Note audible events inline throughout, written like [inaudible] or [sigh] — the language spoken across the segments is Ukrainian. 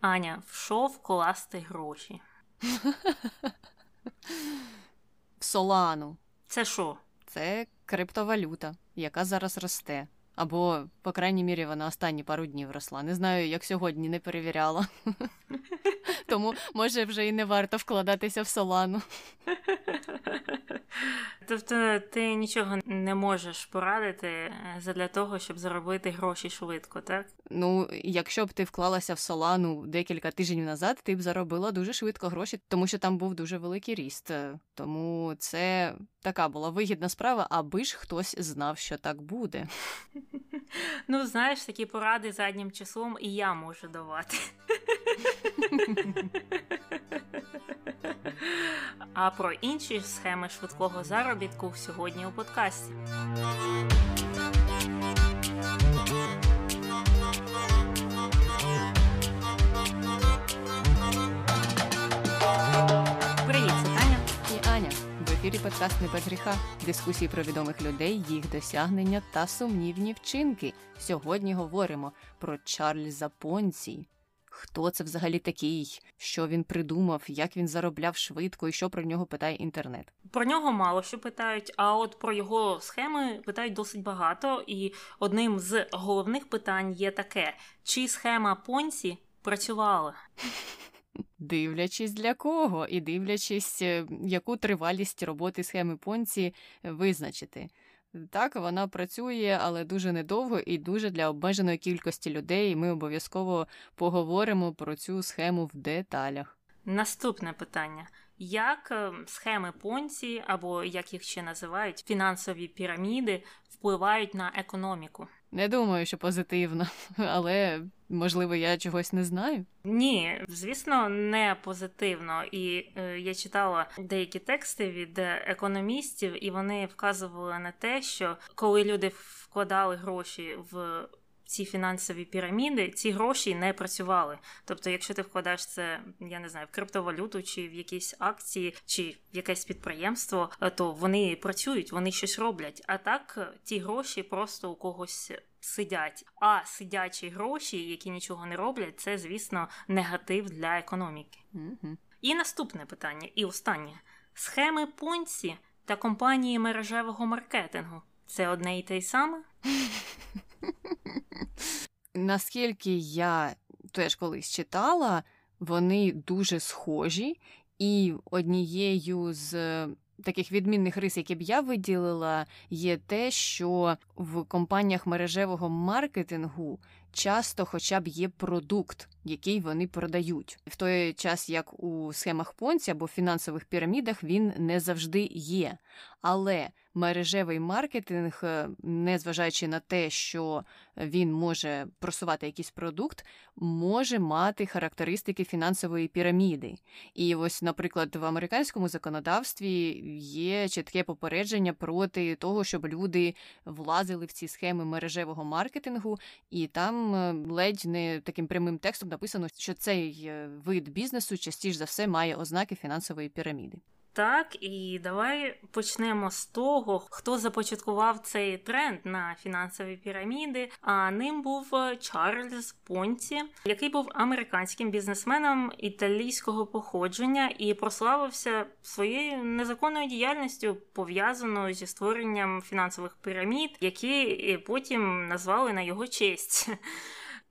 Аня, в що вкласти гроші? [laughs] В Солану. Це що? Це криптовалюта, яка зараз росте. Або, по крайній мірі, вона останні пару днів росла. Не знаю, як сьогодні не перевіряла. [laughs] Тому, може, вже і не варто вкладатися в солану. [laughs] Тобто ти нічого не можеш порадити е, для того, щоб заробити гроші швидко, так? Ну, якщо б ти вклалася в солану декілька тижнів назад, ти б заробила дуже швидко гроші, тому що там був дуже великий ріст. Тому це така була вигідна справа, аби ж хтось знав, що так буде. [laughs] Ну, знаєш, такі поради заднім числом і я можу давати. А про інші схеми швидкого заробітку сьогодні у подкасті. Ефірі подкаст не без гріха. Дискусії про відомих людей, їх досягнення та сумнівні вчинки. Сьогодні говоримо про Чарльза Понці. Хто це взагалі такий? Що він придумав, як він заробляв швидко і що про нього питає інтернет? Про нього мало що питають, а от про його схеми питають досить багато. І одним з головних питань є таке: чи схема Понці працювала? [laughs] Дивлячись для кого, і дивлячись, е, яку тривалість роботи схеми Понці визначити. Так, вона працює, але дуже недовго і дуже для обмеженої кількості людей. Ми обов'язково поговоримо про цю схему в деталях. Наступне питання: як е, схеми Понці, або як їх ще називають, фінансові піраміди впливають на економіку? Не думаю, що позитивно, [laughs] але можливо я чогось не знаю. Ні, звісно, не позитивно. І е, я читала деякі тексти від економістів, і вони вказували на те, що коли люди вкладали гроші в ці фінансові піраміди, ці гроші не працювали. Тобто, якщо ти вкладаєш це, я не знаю, в криптовалюту чи в якісь акції, чи в якесь підприємство, то вони працюють, вони щось роблять. А так ті гроші просто у когось. Сидять, а сидячі гроші, які нічого не роблять, це, звісно, негатив для економіки. Угу. І наступне питання, і останнє: схеми Понці та компанії мережевого маркетингу це одне і те й саме? [laughs] Наскільки я теж колись читала, вони дуже схожі, і однією з таких відмінних рис, які б я виділила, є те, що в компаніях мережевого маркетингу часто, хоча б є продукт, який вони продають, в той час, як у схемах понці або фінансових пірамідах, він не завжди є. Але мережевий маркетинг, е, незважаючи на те, що він може просувати якийсь продукт, може мати характеристики фінансової піраміди. І ось, наприклад, в американському законодавстві є чітке попередження проти того, щоб люди влазили в ці схеми мережевого маркетингу, і там е, ледь не таким прямим текстом написано, що цей е, вид бізнесу частіше за все має ознаки фінансової піраміди. Так, і давай почнемо з того, хто започаткував цей тренд на фінансові піраміди. А ним був Чарльз Понці, який був американським бізнесменом італійського походження і прославився своєю незаконною діяльністю, пов'язаною зі створенням фінансових пірамід, які потім назвали на його честь.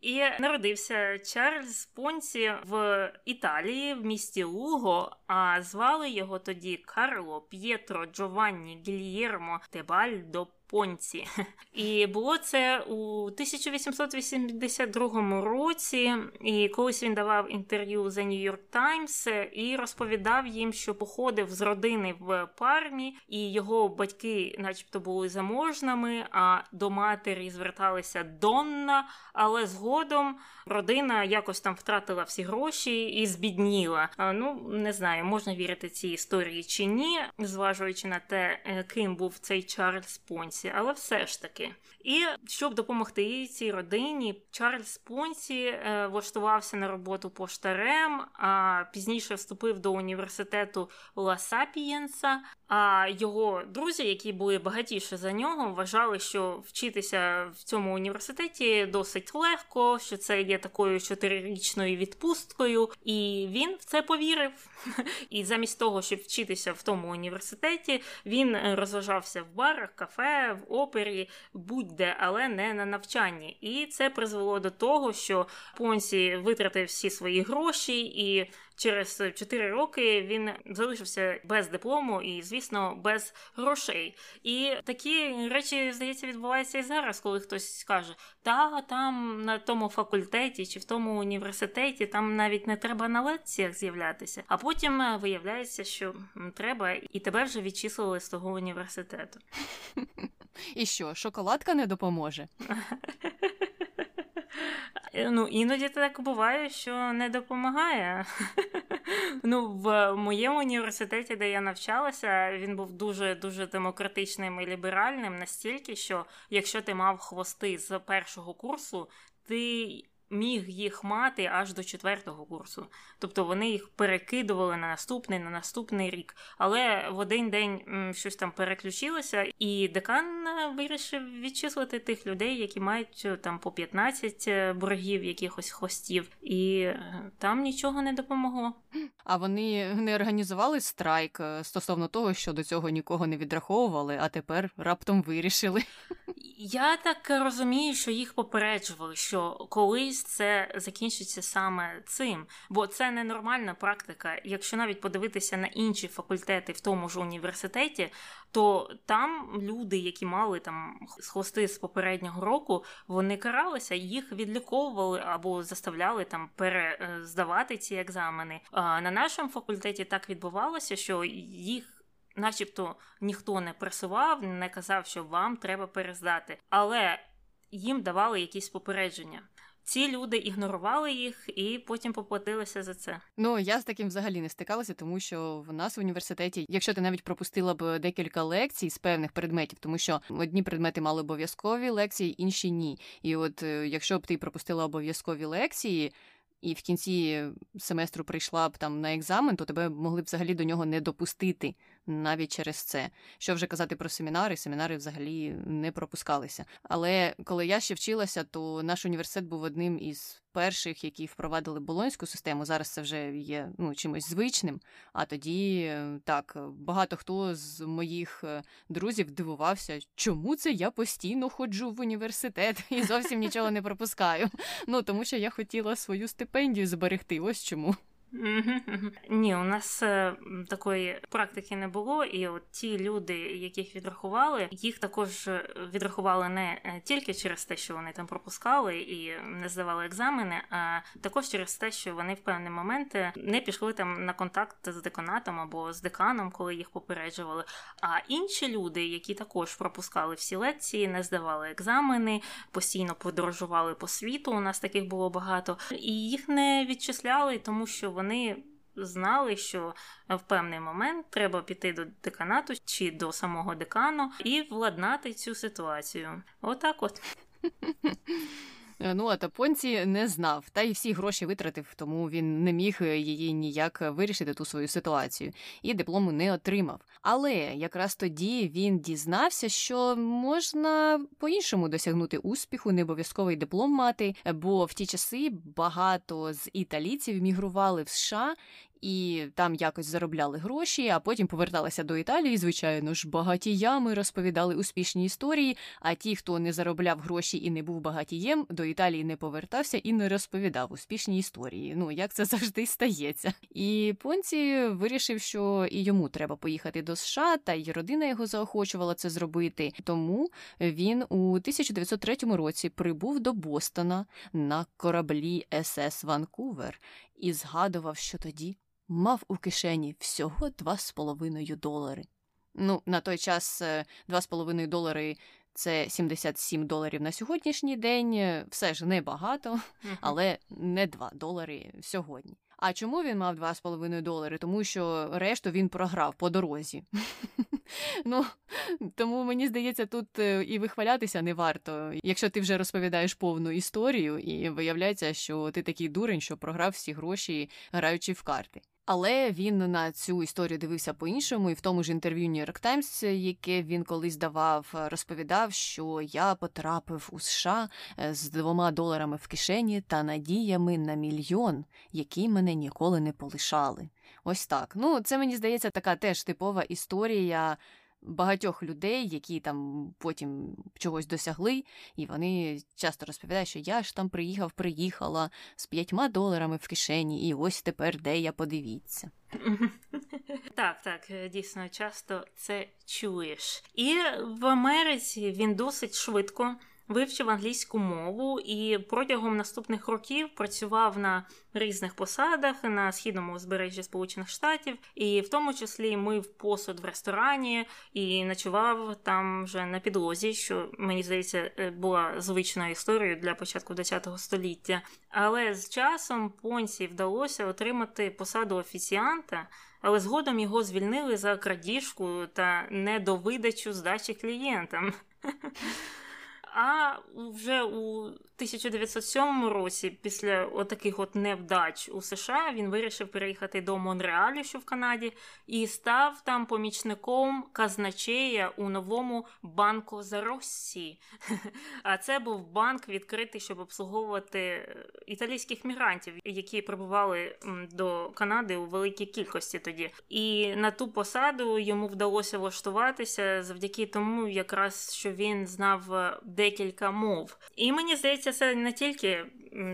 І народився Чарльз Понці в Італії в місті Луго, а звали його тоді Карло П'єтро Джованні Гільєрмо Тебальдо Понці. І було це у 1882 році. І колись він давав інтерв'ю The New York Times і розповідав їм, що походив з родини в пармі, і його батьки, начебто, були заможними, а до матері зверталися Донна. Але згодом родина якось там втратила всі гроші і збідніла. Ну не знаю, можна вірити цій історії чи ні, зважуючи на те, е, ким був цей Чарльз Понці. Понсі, але все ж таки. І щоб допомогти цій родині, Чарльз Понсі е, влаштувався на роботу поштарем, а пізніше вступив до університету Ла Сапієнса. А його друзі, які були багатіше за нього, вважали, що вчитися в цьому університеті досить легко, що це є такою чотирирічною відпусткою, і він в це повірив. [laughs] І замість того, щоб вчитися в тому університеті, він розважався в барах, кафе, в опері, будь-де, але не на навчанні. І це призвело до того, що Понсі витратив всі свої гроші і через 4 роки він залишився без диплому і, звісно, без грошей. І такі речі, здається, відбуваються і зараз, коли хтось скаже: та там на тому факультеті чи в тому університеті там навіть не треба на лекціях з'являтися. А потім е, виявляється, що треба, і тебе вже відчислили з того університету. [laughs] І що, шоколадка не допоможе? [laughs] Е, ну, іноді так буває, що не допомагає. [laughs] Ну, в моєму університеті, де я навчалася, він був дуже дуже демократичним і ліберальним настільки, що якщо ти мав хвости з першого курсу, ти міг їх мати аж до четвертого курсу. Тобто вони їх перекидували на наступний, на наступний рік. Але в один день щось там переключилося, і декан е, вирішив відчислити тих людей, які мають е, там по 15 е, боргів, якихось хвостів, і там нічого не допомогло. А вони не організували страйк стосовно того, що до цього нікого не відраховували, а тепер раптом вирішили. Я так розумію, що їх попереджували, що колись це закінчиться саме цим, бо це ненормальна практика. Якщо навіть подивитися на інші факультети в тому ж університеті, то там люди, які мали там хвости з попереднього року, вони каралися, їх відліковували або заставляли там перездавати ці екзамени. А на нашому факультеті так відбувалося, що їх начебто ніхто не пресував, не казав, що вам треба перездати, але їм давали якісь попередження. Ці люди ігнорували їх і потім поплатилися за це. Ну я з таким взагалі не стикалася, тому що в нас в університеті, якщо ти навіть пропустила б декілька лекцій з певних предметів, тому що одні предмети мали обов'язкові лекції, інші ні. І от е, якщо б ти пропустила обов'язкові лекції, і в кінці семестру прийшла б там на екзамен, то тебе могли б взагалі до нього не допустити навіть через це. Що вже казати про семінари, семінари взагалі не пропускалися. Але коли я ще вчилася, то наш університет був одним із перших, які впровадили болонську систему. Зараз це вже є ну, чимось звичним. А тоді так багато хто з моїх е, друзів дивувався, чому це я постійно ходжу в університет і зовсім нічого не пропускаю. Ну тому що я хотіла свою стипендію зберегти. Ось чому. Ні, у нас е, такої практики не було, і от ті люди, яких відрахували, їх також е, відрахували не е, тільки через те, що вони там пропускали і не здавали екзамени, а також через те, що вони в певний момент не пішли там на контакт з деканатом або з деканом, коли їх попереджували. А інші люди, які також пропускали всі лекції, не здавали екзамени, постійно подорожували по світу. У нас таких було багато, і їх не відчисляли, тому що вони знали, що в певний момент треба піти до деканату чи до самого декану і владнати цю ситуацію. Отак от. [laughs] Е, ну, а Тапонці не знав, та й всі гроші витратив, тому він не міг е, її ніяк вирішити ту свою ситуацію і диплому не отримав. Але якраз тоді він дізнався, що можна по-іншому досягнути успіху, не обов'язковий диплом мати, бо в ті часи багато з італійців мігрували в США і там якось заробляли гроші, а потім поверталися до Італії. Звичайно ж, багатіями розповідали успішні історії. А ті, хто не заробляв гроші і не був багатієм, до Італії не повертався і не розповідав успішні історії. Ну як це [laughs] завжди стається. І Понці вирішив, що і йому треба поїхати до США, та й родина його заохочувала це зробити. Тому він у 1903 році прибув до Бостона на кораблі СС Ванкувер і згадував, що тоді мав у кишені всього 2,5 долари. Ну, на той час 2,5 е, долари це 77 доларів на сьогоднішній день. Все ж небагато, але не 2 долари сьогодні. А чому він мав 2,5 долари? Тому що решту він програв по дорозі. [laughs] Ну, Тому мені здається, тут е, і вихвалятися не варто, якщо ти вже розповідаєш повну історію, і виявляється, що ти такий дурень, що програв всі гроші, граючи в карти. Але він на цю історію дивився по-іншому, і в тому ж інтерв'ю York Times, яке він колись давав, розповідав, що я потрапив у США е, з двома доларами в кишені та надіями на мільйон, які мене ніколи не полишали. Ось так. Ну, це мені здається така теж типова історія багатьох людей, які там потім чогось досягли, і вони часто розповідають, що я ж там приїхав, приїхала з п'ятьма доларами в кишені, і ось тепер де я подивіться. [laughs] Так, так, е, дійсно часто це чуєш. І в Америці він досить швидко вивчив англійську мову і протягом наступних років працював на різних посадах на східному узбережжі Сполучених Штатів, і в тому числі мив посуд в ресторані і ночував там вже на підлозі, що мені здається е, була звичною історією для початку ХХ століття. Але з часом Понсі вдалося отримати посаду офіціанта. Але згодом його звільнили за крадіжку та недовидачу здачі клієнтам. [laughs] А вже у 1907 році, після отаких от невдач у США, він вирішив переїхати до Монреалю, що в Канаді, і став там помічником казначея у новому банку Зароссі. [laughs] А це був банк відкритий, щоб обслуговувати італійських мігрантів, які прибували до Канади у великій кількості тоді. І на ту посаду йому вдалося влаштуватися завдяки тому, якраз що він знав е, декілька мов. І мені здається, це не тільки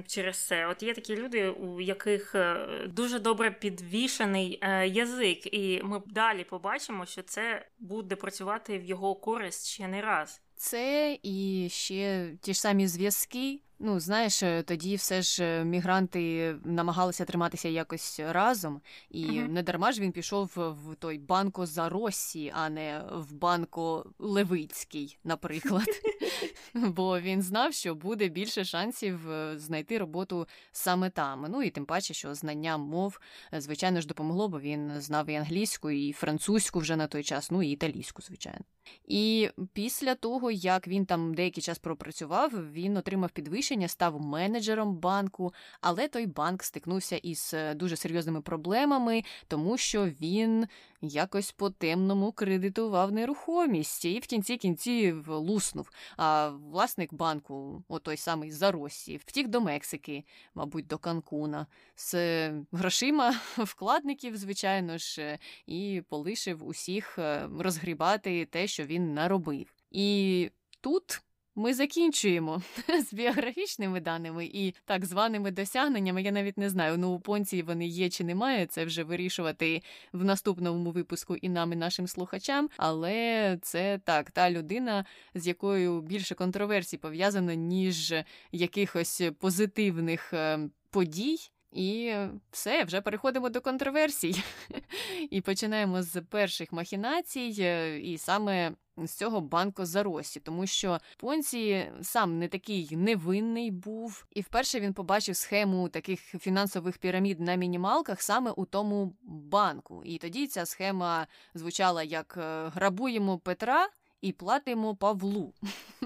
через це. От є такі люди, у яких е, дуже добре підвішений е, язик, і ми далі побачимо, що це буде працювати в його користь ще не раз. Це і ще ті ж самі зв'язки. Ну, знаєш, е, тоді все ж е, мігранти намагалися триматися якось разом, і uh-huh. не дарма ж він пішов в той банко за Росі, а не в банко Левицький, наприклад. [laughs] Бо він знав, що буде більше шансів е, знайти роботу саме там. Ну і тим паче, що знання мов, звичайно ж, допомогло, бо він знав і англійську, і французьку вже на той час, ну і італійську, звичайно. І після того, як він там деякий час пропрацював, він отримав підвищення, став менеджером банку, але той банк стикнувся із е, дуже серйозними проблемами, тому що він якось по темному кредитував нерухомість і в кінці кінців луснув. А власник банку, отой самий Заросі, втік до Мексики, мабуть, до Канкуна, з грошима [laughs] вкладників, звичайно ж, і полишив усіх е, розгрібати те, що він наробив. І тут. Ми закінчуємо [laughs] з біографічними даними і так званими досягненнями. Я навіть не знаю, ну у понції вони є чи немає. Це вже вирішувати в наступному випуску і нам, і нашим слухачам. Але це так, та людина, з якою більше контроверсій пов'язано, ніж якихось позитивних е, подій. І все, вже переходимо до контроверсій. [laughs] І починаємо з перших махінацій, е, і саме з цього банко Заросі, тому що Понці сам не такий невинний був, і вперше він побачив схему таких фінансових пірамід на мінімалках саме у тому банку. І тоді ця схема звучала як е, грабуємо Петра і платимо Павлу. [laughs]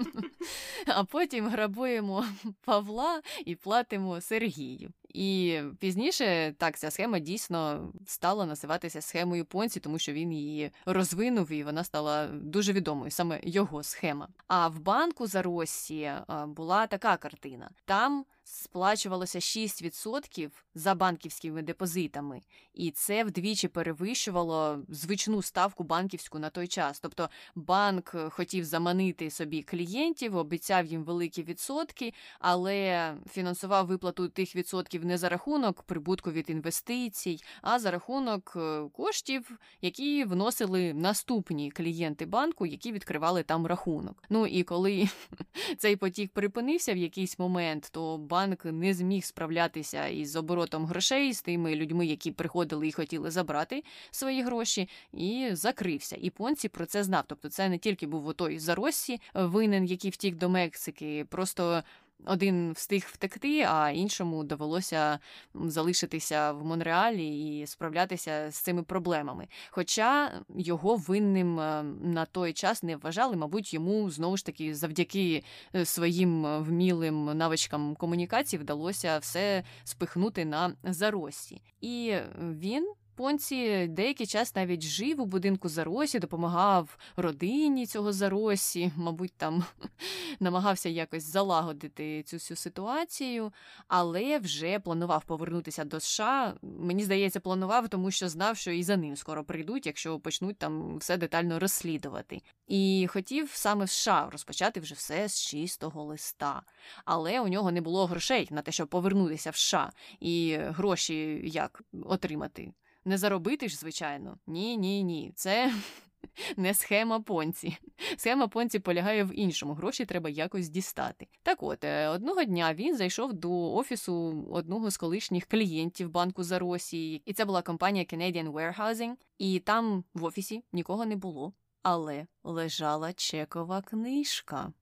А потім грабуємо Павла і платимо Сергію. І пізніше так ця схема дійсно стала називатися схемою Понці, тому що він її розвинув і вона стала дуже відомою, саме його схема. А в банку за Росії була така картина. Там сплачувалося 6% за банківськими депозитами, і це вдвічі перевищувало звичну ставку банківську на той час. Тобто банк хотів заманити собі клієнтів, обіцяв їм великі відсотки, але фінансував виплату тих відсотків не за рахунок прибутку від інвестицій, а за рахунок е, коштів, які вносили наступні клієнти банку, які відкривали там рахунок. Ну і коли [laughs] цей потік припинився в якийсь момент, то банк не зміг справлятися із оборотом грошей з тими людьми, які приходили і хотіли забрати свої гроші, і закрився. І Понці про це знав. Тобто, це не тільки був отой Заросі винен, який втік до Мексики, просто один встиг втекти, а іншому довелося залишитися в Монреалі і справлятися з цими проблемами. Хоча його винним е, на той час не вважали, мабуть, йому знову ж таки завдяки е, своїм вмілим навичкам комунікації вдалося все спихнути на заросі. І він Понці деякий час навіть жив у будинку Заросі, допомагав родині цього Заросі, мабуть, там [laughs] намагався якось залагодити цю всю ситуацію, але вже планував повернутися до США. Мені здається, планував, тому що знав, що і за ним скоро прийдуть, якщо почнуть там все детально розслідувати. І хотів саме в США розпочати вже все з чистого листа. Але у нього не було грошей на те, щоб повернутися в США, і гроші як отримати. Не заробити ж, звичайно. Ні, ні, ні. Це [laughs] не схема понці. Схема понці полягає в іншому. Гроші треба якось дістати. Так от, е, одного дня він зайшов до офісу одного з колишніх клієнтів банку Заросії, і це була компанія Canadian Warehousing, і там в офісі нікого не було. Але лежала чекова книжка.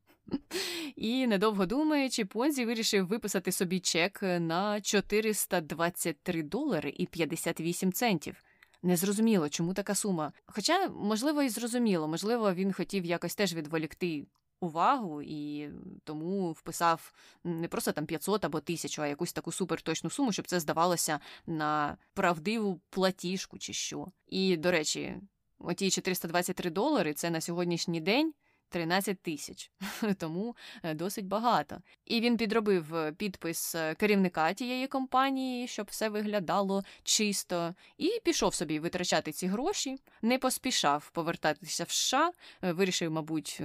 І, недовго думаючи, Понзі вирішив виписати собі чек на 423 долари і 58 центів. Незрозуміло, чому така сума. Хоча, можливо, і зрозуміло, можливо, він хотів якось теж відволікти увагу і тому вписав не просто там 500 або 1000, а якусь таку суперточну суму, щоб це здавалося на правдиву платіжку чи що. І, до речі, оті 423 долари це на сьогоднішній день. 13 тисяч, [laughs] тому е, досить багато. І він підробив е, підпис е, керівника тієї компанії, щоб все виглядало чисто, і пішов собі витрачати ці гроші, не поспішав повертатися в США, вирішив, мабуть.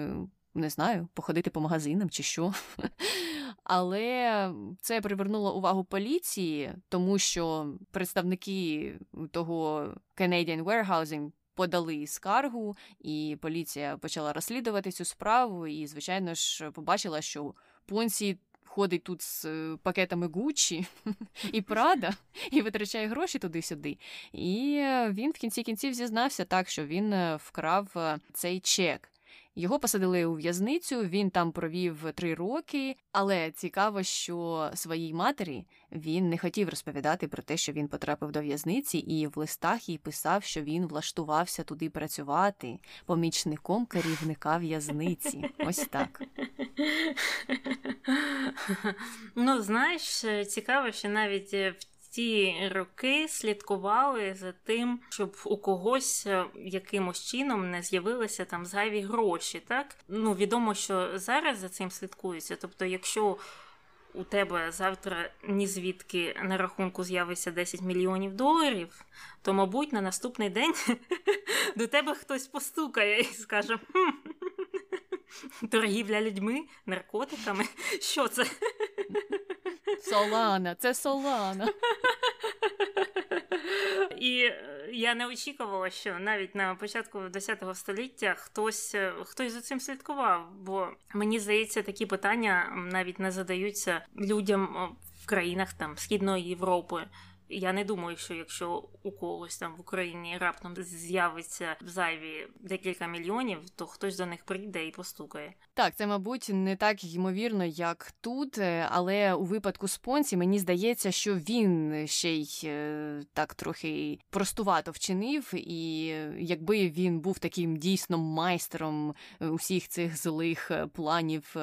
Не знаю, походити по магазинам чи що. [laughs] Але це привернуло увагу поліції, тому що представники того Canadian Warehousing подали скаргу, і поліція почала розслідувати цю справу. І, звичайно ж, побачила, що Понсі ходить тут з е, пакетами Гуччі [laughs] і Прада, і витрачає гроші туди-сюди. І він в кінці кінців зізнався так, що він е, вкрав е, цей чек. Його посадили у в'язницю, він там провів три роки, але цікаво, що своїй матері він не хотів розповідати про те, що він потрапив до в'язниці, і в листах їй писав, що він влаштувався туди працювати помічником керівника в'язниці. Ось так. Ну, знаєш, цікаво, що навіть в ті роки слідкували за тим, щоб у когось е, якимось чином не з'явилися там зайві гроші. Так ну відомо, що зараз за цим слідкується. Тобто, якщо у тебе завтра ні звідки на рахунку з'явиться 10 мільйонів доларів, то, мабуть, на наступний день [laughs] до тебе хтось постукає і скаже: [laughs] торгівля людьми, наркотиками. Що це? [laughs] Солана, це Солана. І е, я не очікувала, що навіть на початку ХХ століття хтось е, хтось за цим слідкував. Бо мені здається, такі питання навіть не задаються людям в країнах там Східної Європи. Я не думаю, що якщо у когось там в Україні раптом з'явиться зайві декілька мільйонів, то хтось до них прийде і постукає. Так, це мабуть не так ймовірно, як тут, е, але у випадку спонсі мені здається, що він ще й е, так трохи простувато вчинив, і якби він був таким дійсно майстером е, усіх цих злих планів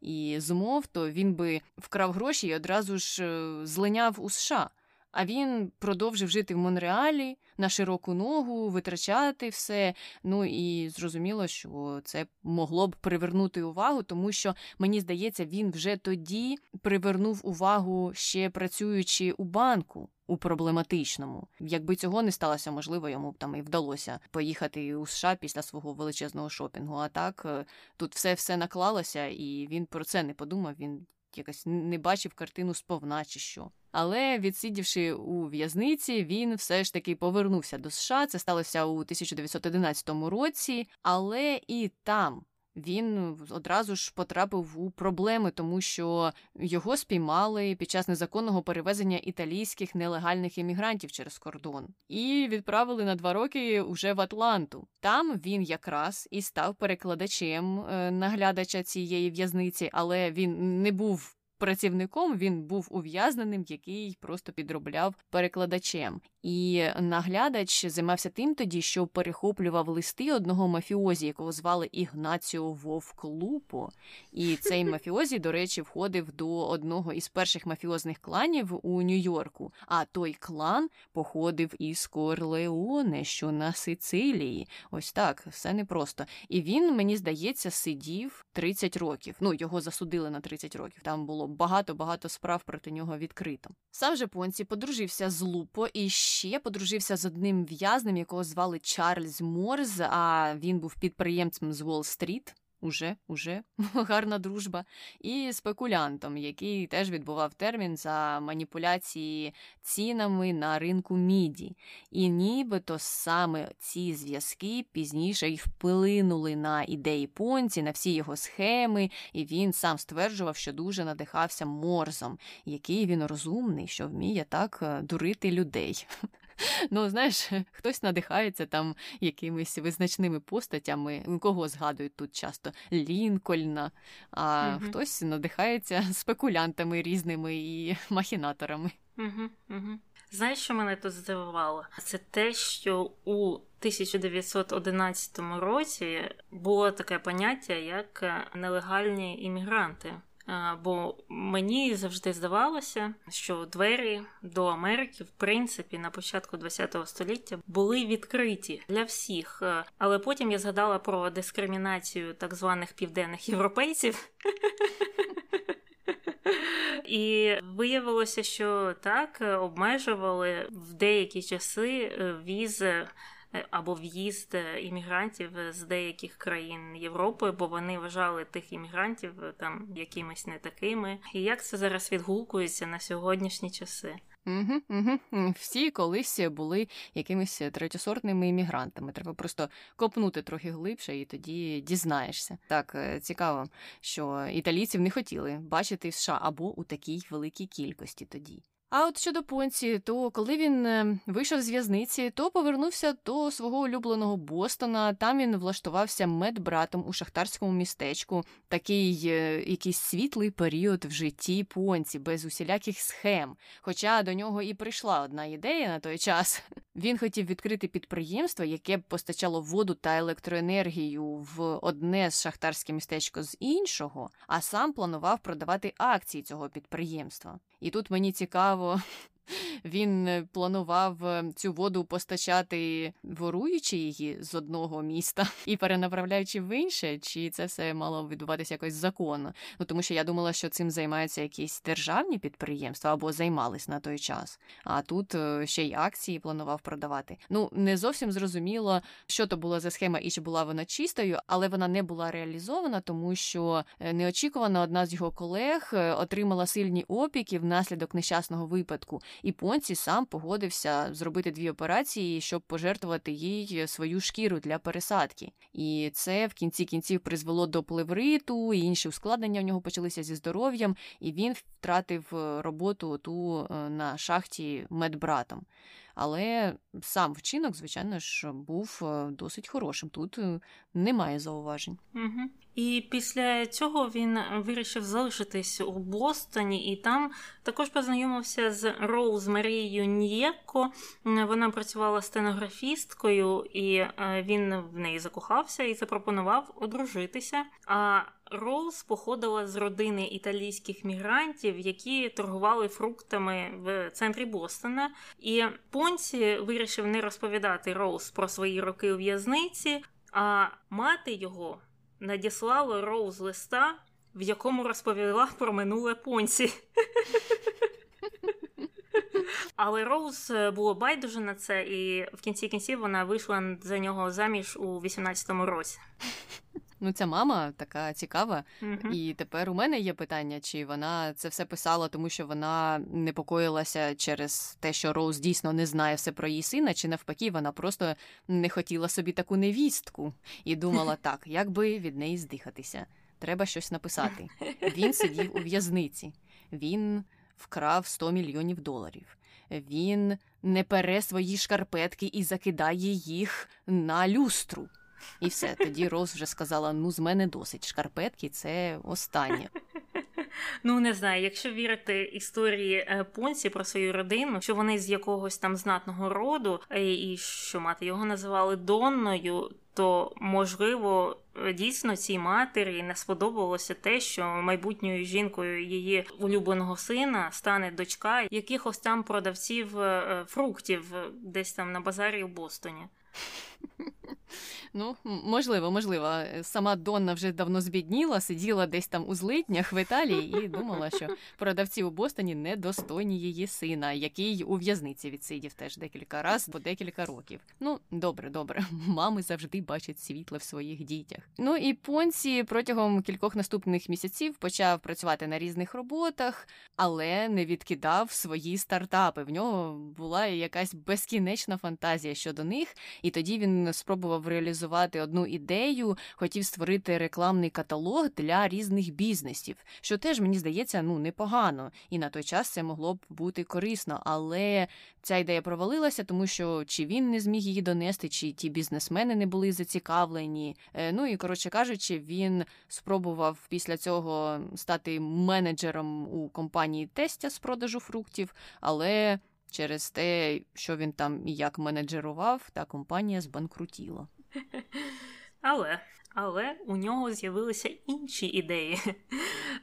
і змов, то він би вкрав гроші і одразу ж злиняв у США. А він продовжив жити в Монреалі на широку ногу, витрачати все. Ну і зрозуміло, що це могло б привернути увагу, тому що мені здається, він вже тоді привернув увагу ще працюючи у банку. У проблематичному, якби цього не сталося, можливо, йому б там і вдалося поїхати у США після свого величезного шопінгу. А так е, тут все все наклалося, і він про це не подумав. Він якось не бачив картину сповна чи що. Але відсидівши у в'язниці, він все ж таки повернувся до США. Це сталося у 1911 році, але і там. Він одразу ж потрапив у проблеми, тому що його спіймали під час незаконного перевезення італійських нелегальних іммігрантів через кордон і відправили на два роки уже в Атланту. Там він якраз і став перекладачем е, наглядача цієї в'язниці, але він не був працівником, він був ув'язненим, який просто підробляв перекладачем. І наглядач займався тим тоді, що перехоплював листи одного мафіозі, якого звали Ігнаціо Вовклупо. І цей [laughs] мафіозі, до речі, входив до одного із перших мафіозних кланів у Нью-Йорку. А той клан походив із Корлеоне, що на Сицилії. Ось так, все непросто. І він, мені здається, сидів 30 років. Ну, його засудили на 30 років. Там було багато-багато справ проти нього відкрито. Сам же Понці подружився з Лупо і ще подружився з одним в'язнем, якого звали Чарльз Морз. А він був підприємцем з Уолл-стріт уже, уже [laughs] гарна дружба, і спекулянтом, який теж відбував термін за маніпуляції цінами на ринку міді. І нібито саме ці зв'язки пізніше й вплинули на ідеї Понці, на всі його схеми, і він сам стверджував, що дуже надихався морзом, який він розумний, що вміє так е, дурити людей. [laughs] [laughs] Ну, знаєш, хтось надихається там якимись визначними постатями, кого згадують тут часто Лінкольна, а угу. хтось надихається [laughs] спекулянтами різними і махінаторами. Угу, угу. Знаєш, що мене тут здивувало? Це те, що у 1911 році було таке поняття, як нелегальні іммігранти. Бо мені завжди здавалося, що двері до Америки, в принципі, на початку ХХ століття були відкриті для всіх. Але потім я згадала про дискримінацію так званих південних європейців. І виявилося, що так обмежували в деякі часи е, візи або в'їзд е, іммігрантів з деяких країн Європи, бо вони вважали тих іммігрантів е, там якимись не такими. І як це зараз відгукується на сьогоднішні часи? Угу, угу. Всі колись були якимись третьосортними іммігрантами. Треба просто копнути трохи глибше, і тоді дізнаєшся. Так цікаво, що італійців не хотіли бачити в США або у такій великій кількості тоді. А от щодо Понці, то коли він е, вийшов з в'язниці, то повернувся до свого улюбленого Бостона. Там він влаштувався медбратом у шахтарському містечку. Такий е, якийсь світлий період в житті Понці, без усіляких схем. Хоча до нього і прийшла одна ідея на той час. [laughs] Він хотів відкрити підприємство, яке б постачало воду та електроенергію в одне з шахтарське містечко з іншого, а сам планував продавати акції цього підприємства. І тут мені цікаво, того. Він е, планував е, цю воду постачати, воруючи її з одного міста і перенаправляючи в інше, чи це все мало відбуватися якось законно? Ну тому що я думала, що цим займаються якісь державні підприємства або займались на той час. А тут е, ще й акції планував продавати. Ну не зовсім зрозуміло, що то була за схема і чи була вона чистою, але вона не була реалізована, тому що неочікувано одна з його колег отримала сильні опіки внаслідок нещасного випадку і Понці сам погодився зробити дві операції, щоб пожертвувати їй свою шкіру для пересадки. І це в кінці кінців призвело до плевриту, і інші ускладнення в нього почалися зі здоров'ям, і він втратив е, роботу ту е, на шахті медбратом. Але сам вчинок, звичайно ж, був е, досить хорошим. Тут немає зауважень. Угу. І після цього він вирішив залишитись у Бостоні, і там також познайомився з Роуз Марією Нєко. Вона працювала стенографісткою, і е, він в неї закохався і запропонував одружитися. А Роуз походила з родини італійських мігрантів, які торгували фруктами в центрі Бостона. І Понці вирішив не розповідати Роуз про свої роки у в'язниці, а мати його надіслала Роуз листа, в якому розповіла про минуле Понці. [laughs] Але Роуз було байдуже на це, і в кінці кінців вона вийшла за нього заміж у 18-му році. Ну, ця мама така цікава, uh-huh. і тепер у мене є питання, чи вона це все писала, тому що вона непокоїлася через те, що Роуз дійсно не знає все про її сина, чи навпаки, вона просто не хотіла собі таку невістку і думала [laughs] так, як би від неї здихатися. Треба щось написати. Він сидів у в'язниці, він вкрав 100 мільйонів доларів. Він не пере свої шкарпетки і закидає їх на люстру. І все. Тоді Роз вже сказала: ну, з мене досить. Шкарпетки це останнє. Ну, не знаю, якщо вірити історії е, Понсі про свою родину, що вони з якогось там знатного роду, е, і що мати його називали Донною, то можливо. Е, дійсно, цій матері не сподобалося те, що майбутньою жінкою її улюбленого сина стане дочка якихось там продавців фруктів десь там на базарі в Бостоні. Ну, можливо, можливо. Сама Донна вже давно збідніла, сиділа десь там у злитнях в Італії і думала, що продавці у Бостоні недостойні її сина, який у в'язниці відсидів теж декілька разів по декілька років. Ну, добре, добре. Мами завжди бачать світло в своїх дітях. Ну і Понсі протягом кількох наступних місяців почав працювати на різних роботах, але не відкидав свої стартапи. В нього була якась безкінечна фантазія щодо них, і тоді він спробував реалізувати одну ідею, хотів створити рекламний каталог для різних бізнесів, що теж мені здається ну непогано, і на той час це могло б бути корисно. Але ця ідея провалилася, тому що чи він не зміг її донести, чи ті бізнесмени не були зацікавлені. Е, ну і коротше кажучи, він спробував після цього стати менеджером у компанії Тестя з продажу фруктів, але. Через те, що він там і як менеджерував, та компанія збанкрутіла. Але але у нього з'явилися інші ідеї.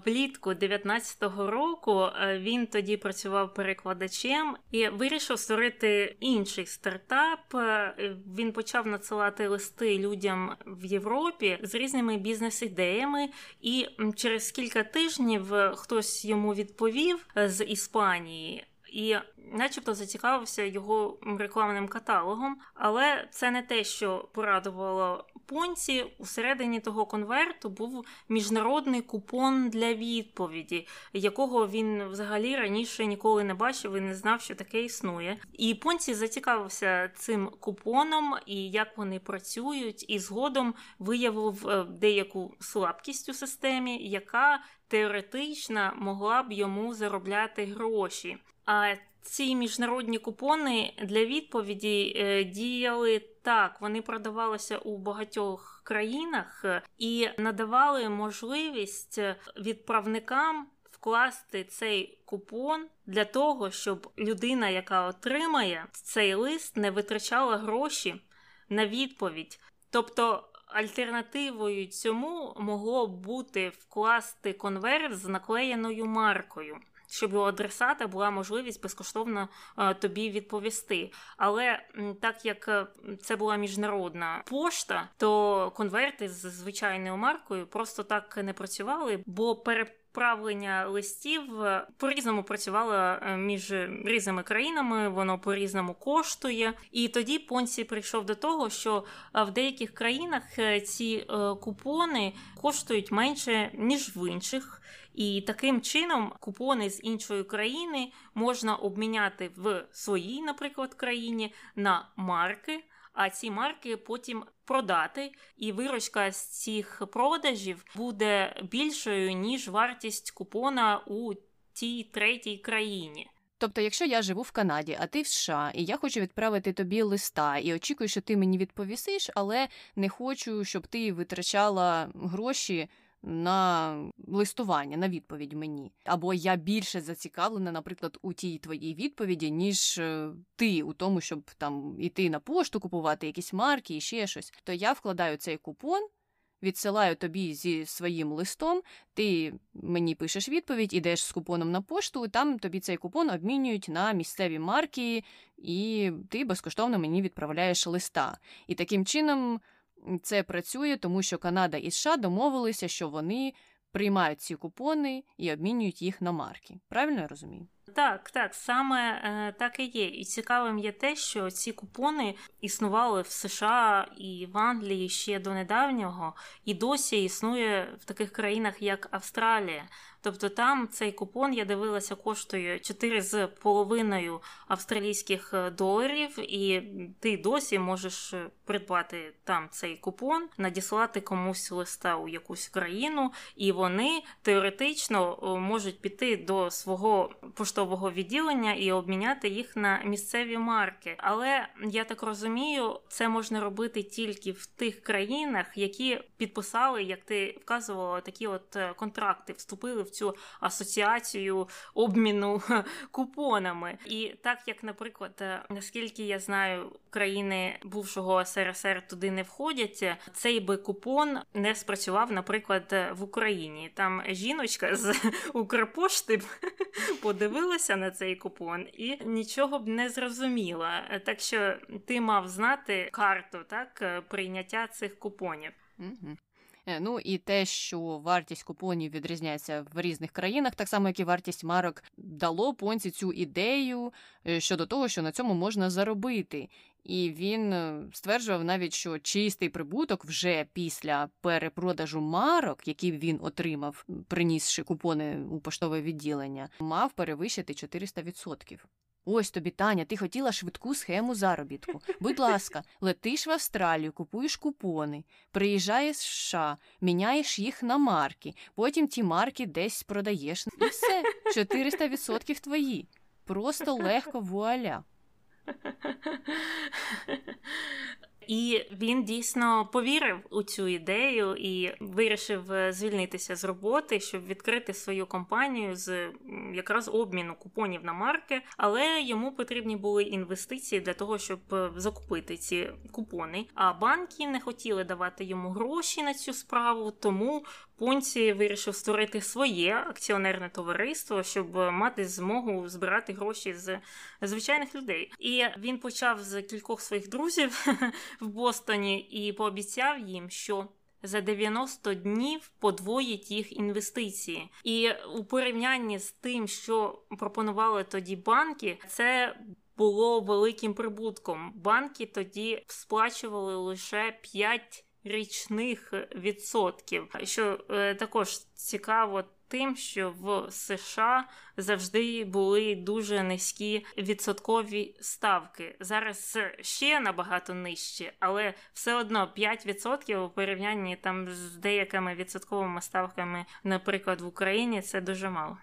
Влітку 19-го року е, він тоді працював перекладачем і вирішив створити інший стартап. Е, він почав надсилати листи людям в Європі з різними бізнес-ідеями, і через кілька тижнів хтось йому відповів е, з Іспанії і, начебто, зацікавився його рекламним каталогом, але це не те, що порадувало понці. Усередині того конверту був міжнародний купон для відповіді, якого він взагалі раніше ніколи не бачив і не знав, що таке існує. І понці зацікавився цим купоном і як вони працюють, і згодом виявив е, деяку слабкість у системі, яка теоретично могла б йому заробляти гроші. А ці міжнародні купони для відповіді е, діяли так. Вони продавалися у багатьох країнах і надавали можливість відправникам вкласти цей купон для того, щоб людина, яка отримає цей лист, не витрачала гроші на відповідь. Тобто. Альтернативою цьому могло бути вкласти конверт з наклеєною маркою щоб у адресата була можливість безкоштовно е, тобі відповісти. Але так як е, це була міжнародна пошта, то конверти з звичайною маркою просто так не працювали, бо пере Правлення листів е, по різному працювало між різними країнами, воно по різному коштує. І тоді Понсі прийшов до того, що в деяких країнах ці купони коштують менше ніж в інших. І таким чином купони з іншої країни можна обміняти в своїй, наприклад, країні на марки. А ці марки потім продати, і виручка з цих продажів буде більшою ніж вартість купона у тій третій країні. Тобто, якщо я живу в Канаді, а ти в США, і я хочу відправити тобі листа і очікую, що ти мені відповісиш, але не хочу, щоб ти витрачала гроші на листування, на відповідь мені. Або я більше зацікавлена, наприклад, у тій твоїй відповіді, ніж е, ти у тому, щоб там іти на пошту, купувати якісь марки і ще щось. То я вкладаю цей купон. Відсилаю тобі зі своїм листом, ти мені пишеш відповідь, ідеш з купоном на пошту, там тобі цей купон обмінюють на місцеві марки, і ти безкоштовно мені відправляєш листа. І таким чином це працює, тому що Канада і США домовилися, що вони приймають ці купони і обмінюють їх на марки. Правильно я розумію? Так, так, саме е, так і є. І цікавим є те, що ці купони існували в США і в Англії ще до недавнього, і досі існує в таких країнах, як Австралія. Тобто там цей купон, я дивилася, коштує 4,5 австралійських е, доларів, і ти досі можеш е, придбати там цей купон, надіслати комусь листа у якусь країну, і вони теоретично можуть піти до свого поштового відділення і обміняти їх на місцеві марки. Але я так розумію, це можна робити тільки в тих країнах, які підписали, як ти вказувала, такі от е, контракти, вступили в цю асоціацію обміну [laughs] купонами. І так як, наприклад, е, наскільки я знаю, країни бувшого СРСР туди не входять, цей би купон не спрацював, наприклад, в Україні. Там жіночка з [laughs] Укрпошти [laughs] подивилася на цей купон і нічого б не зрозуміла. Так що ти мав знати карту так прийняття цих купонів. Угу. Ну і те, що вартість купонів відрізняється в різних країнах, так само як і вартість марок, дало понці цю ідею е, щодо того, що на цьому можна заробити. І він е, стверджував навіть, що чистий прибуток вже після перепродажу марок, які він отримав, принісши купони у поштове відділення, мав перевищити 400%. Ось тобі, Таня, ти хотіла швидку схему заробітку. Будь ласка, летиш в Австралію, купуєш купони, приїжджаєш в США, міняєш їх на марки, потім ті марки десь продаєш. І все, 400% твої. Просто легко вуаля. І він дійсно повірив у цю ідею і вирішив е, звільнитися з роботи, щоб відкрити свою компанію з якраз обміну купонів на марки, але йому потрібні були інвестиції для того, щоб е, закупити ці купони. А банки не хотіли давати йому гроші на цю справу, тому Понці вирішив створити своє акціонерне товариство, щоб мати змогу збирати гроші з звичайних людей. І він почав з кількох своїх друзів [laughs] в Бостоні і пообіцяв їм, що за 90 днів подвоїть їх інвестиції. І у порівнянні з тим, що пропонували тоді банки, це було великим прибутком. Банки тоді сплачували лише 5 річних відсотків, що е, також цікаво тим, що в США завжди були дуже низькі відсоткові ставки. Зараз ще набагато нижчі, але все одно 5% у порівнянні там з деякими відсотковими ставками, наприклад, в Україні це дуже мало.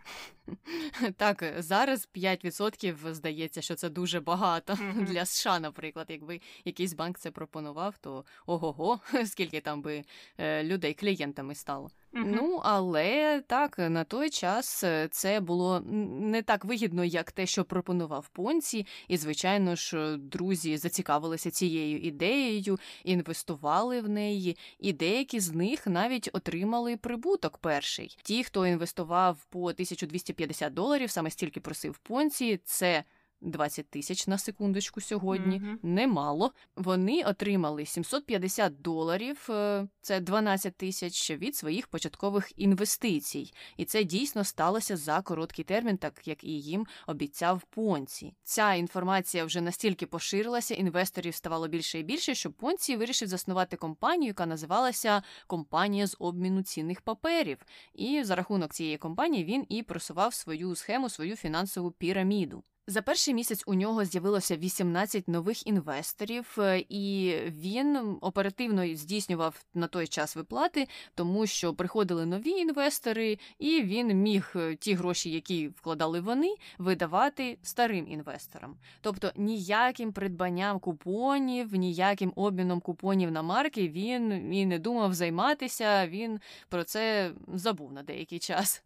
Так, зараз 5% здається, що це дуже багато mm-hmm. для США, наприклад. Якби якийсь банк це пропонував, то ого, го [laughs] скільки там би е, людей клієнтами стало. Uh-huh. Ну, але так, на той час е, це було не так вигідно, як те, що пропонував Понці. І, звичайно ж, друзі зацікавилися цією ідеєю, інвестували в неї, і деякі з них навіть отримали прибуток перший. Ті, хто інвестував по 1250 доларів, саме стільки просив Понці, це 20 тисяч на секундочку сьогодні, mm-hmm. немало. Вони отримали 750 доларів, е, це 12 тисяч від своїх початкових інвестицій. І це дійсно сталося за короткий термін, так як і їм обіцяв Понці. Ця інформація вже настільки поширилася, інвесторів ставало більше і більше, що Понці вирішив заснувати компанію, яка називалася Компанія з обміну цінних паперів. І за рахунок цієї компанії він і просував свою схему, свою фінансову піраміду. За перший місяць у нього з'явилося 18 нових інвесторів, е, і він оперативно здійснював на той час виплати, тому що приходили нові інвестори, і він міг е, ті гроші, які вкладали вони, видавати старим інвесторам. Тобто ніяким придбанням купонів, ніяким обміном купонів на марки він і не думав займатися. Він про це забув на деякий час.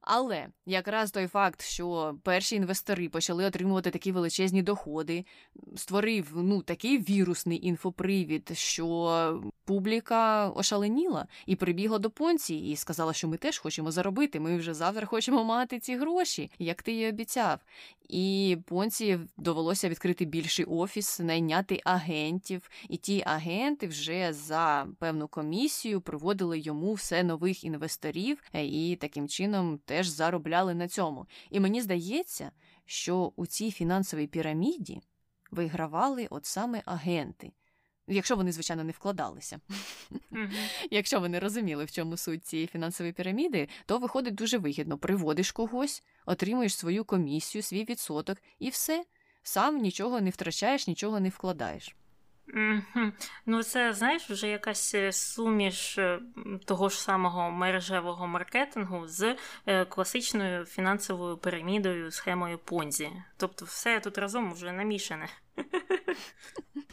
Але якраз той факт, що перші інвестори почали отримувати такі величезні доходи, створив ну такий вірусний інфопривід, що публіка ошаленіла і прибігла до понці і сказала, що ми теж хочемо заробити. Ми вже завтра хочемо мати ці гроші, як ти і обіцяв. І понці довелося відкрити більший офіс, найняти агентів, і ті агенти вже за певну комісію приводили йому все нових інвесторів, е, і таким чином теж заробляли на цьому. І мені здається, що у цій фінансовій піраміді вигравали от саме агенти. Якщо вони, звичайно, не вкладалися. Mm-hmm. [laughs] Якщо вони розуміли, в чому суть цієї фінансової піраміди, то виходить дуже вигідно. Приводиш когось, отримуєш свою комісію, свій відсоток, і все. Сам нічого не втрачаєш, нічого не вкладаєш. Ну, це знаєш, вже якась е, суміш е, того ж самого мережевого маркетингу з е, класичною фінансовою пірамідою, схемою Понзі. Тобто, все тут разом вже намішане.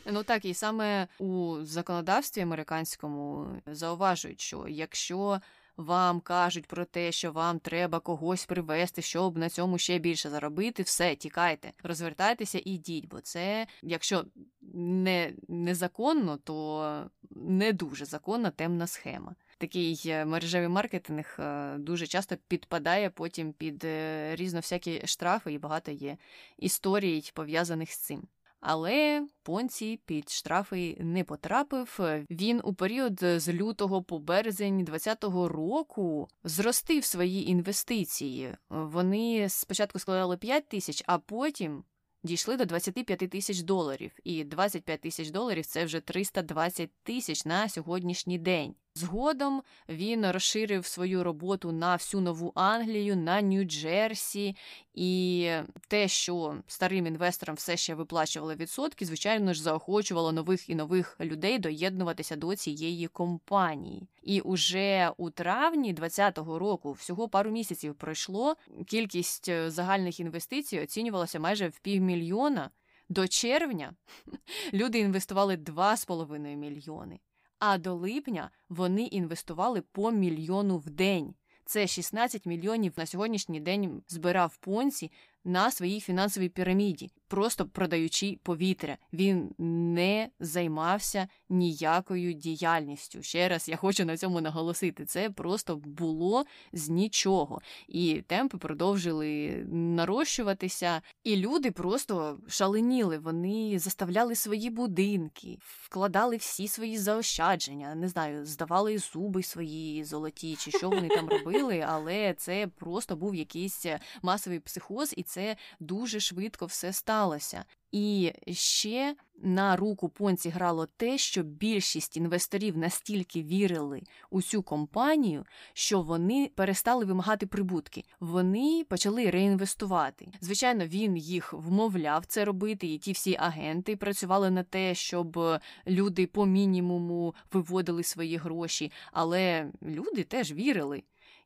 Ну так, і саме у законодавстві американському зауважують, що якщо вам кажуть про те, що вам треба когось привезти, щоб на цьому ще більше заробити, все, тікайте, розвертайтеся і йдіть, бо це, якщо не незаконно, то не дуже законна темна схема. Такий е, мережевий маркетинг е, дуже часто підпадає потім під е, різно всякі штрафи, і багато є історій пов'язаних з цим. Але Понці під штрафи не потрапив. Він у період з лютого по березень 2020 року зростив свої інвестиції. Вони спочатку складали 5 тисяч, а потім дійшли до 25 тисяч доларів. І 25 тисяч доларів це вже 320 тисяч на сьогоднішній день. Згодом він розширив свою роботу на всю нову Англію, на Нью-Джерсі, і те, що старим інвесторам все ще виплачували відсотки, звичайно ж, заохочувало нових і нових людей доєднуватися до цієї компанії. І уже у травні 2020 року, всього пару місяців пройшло, кількість е, загальних інвестицій оцінювалася майже в півмільйона. До червня [laughs] люди інвестували 2,5 мільйони а до липня вони інвестували по мільйону в день. Це 16 мільйонів на сьогоднішній день збирав понці на своїй фінансовій піраміді, просто продаючи повітря. Він не займався ніякою діяльністю. Ще раз я хочу на цьому наголосити. Це просто було з нічого. І темпи продовжили нарощуватися, і люди просто шаленіли. Вони заставляли свої будинки, вкладали всі свої заощадження, не знаю, здавали зуби свої золоті, чи що вони там [laughs] робили, але це просто був якийсь масовий психоз. і це дуже швидко все сталося. І ще на руку понці грало те, що більшість інвесторів настільки вірили у цю компанію, що вони перестали вимагати прибутки. Вони почали реінвестувати. Звичайно, він їх вмовляв це робити, і ті всі агенти працювали на те, щоб люди по мінімуму виводили свої гроші, але люди теж вірили.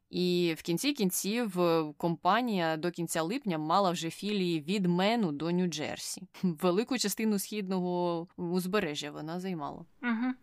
І в кінці кінців компанія до кінця липня мала вже філії від Мену до Нью-Джерсі. [laughs] Велику частину східного узбережжя вона займала. Угу.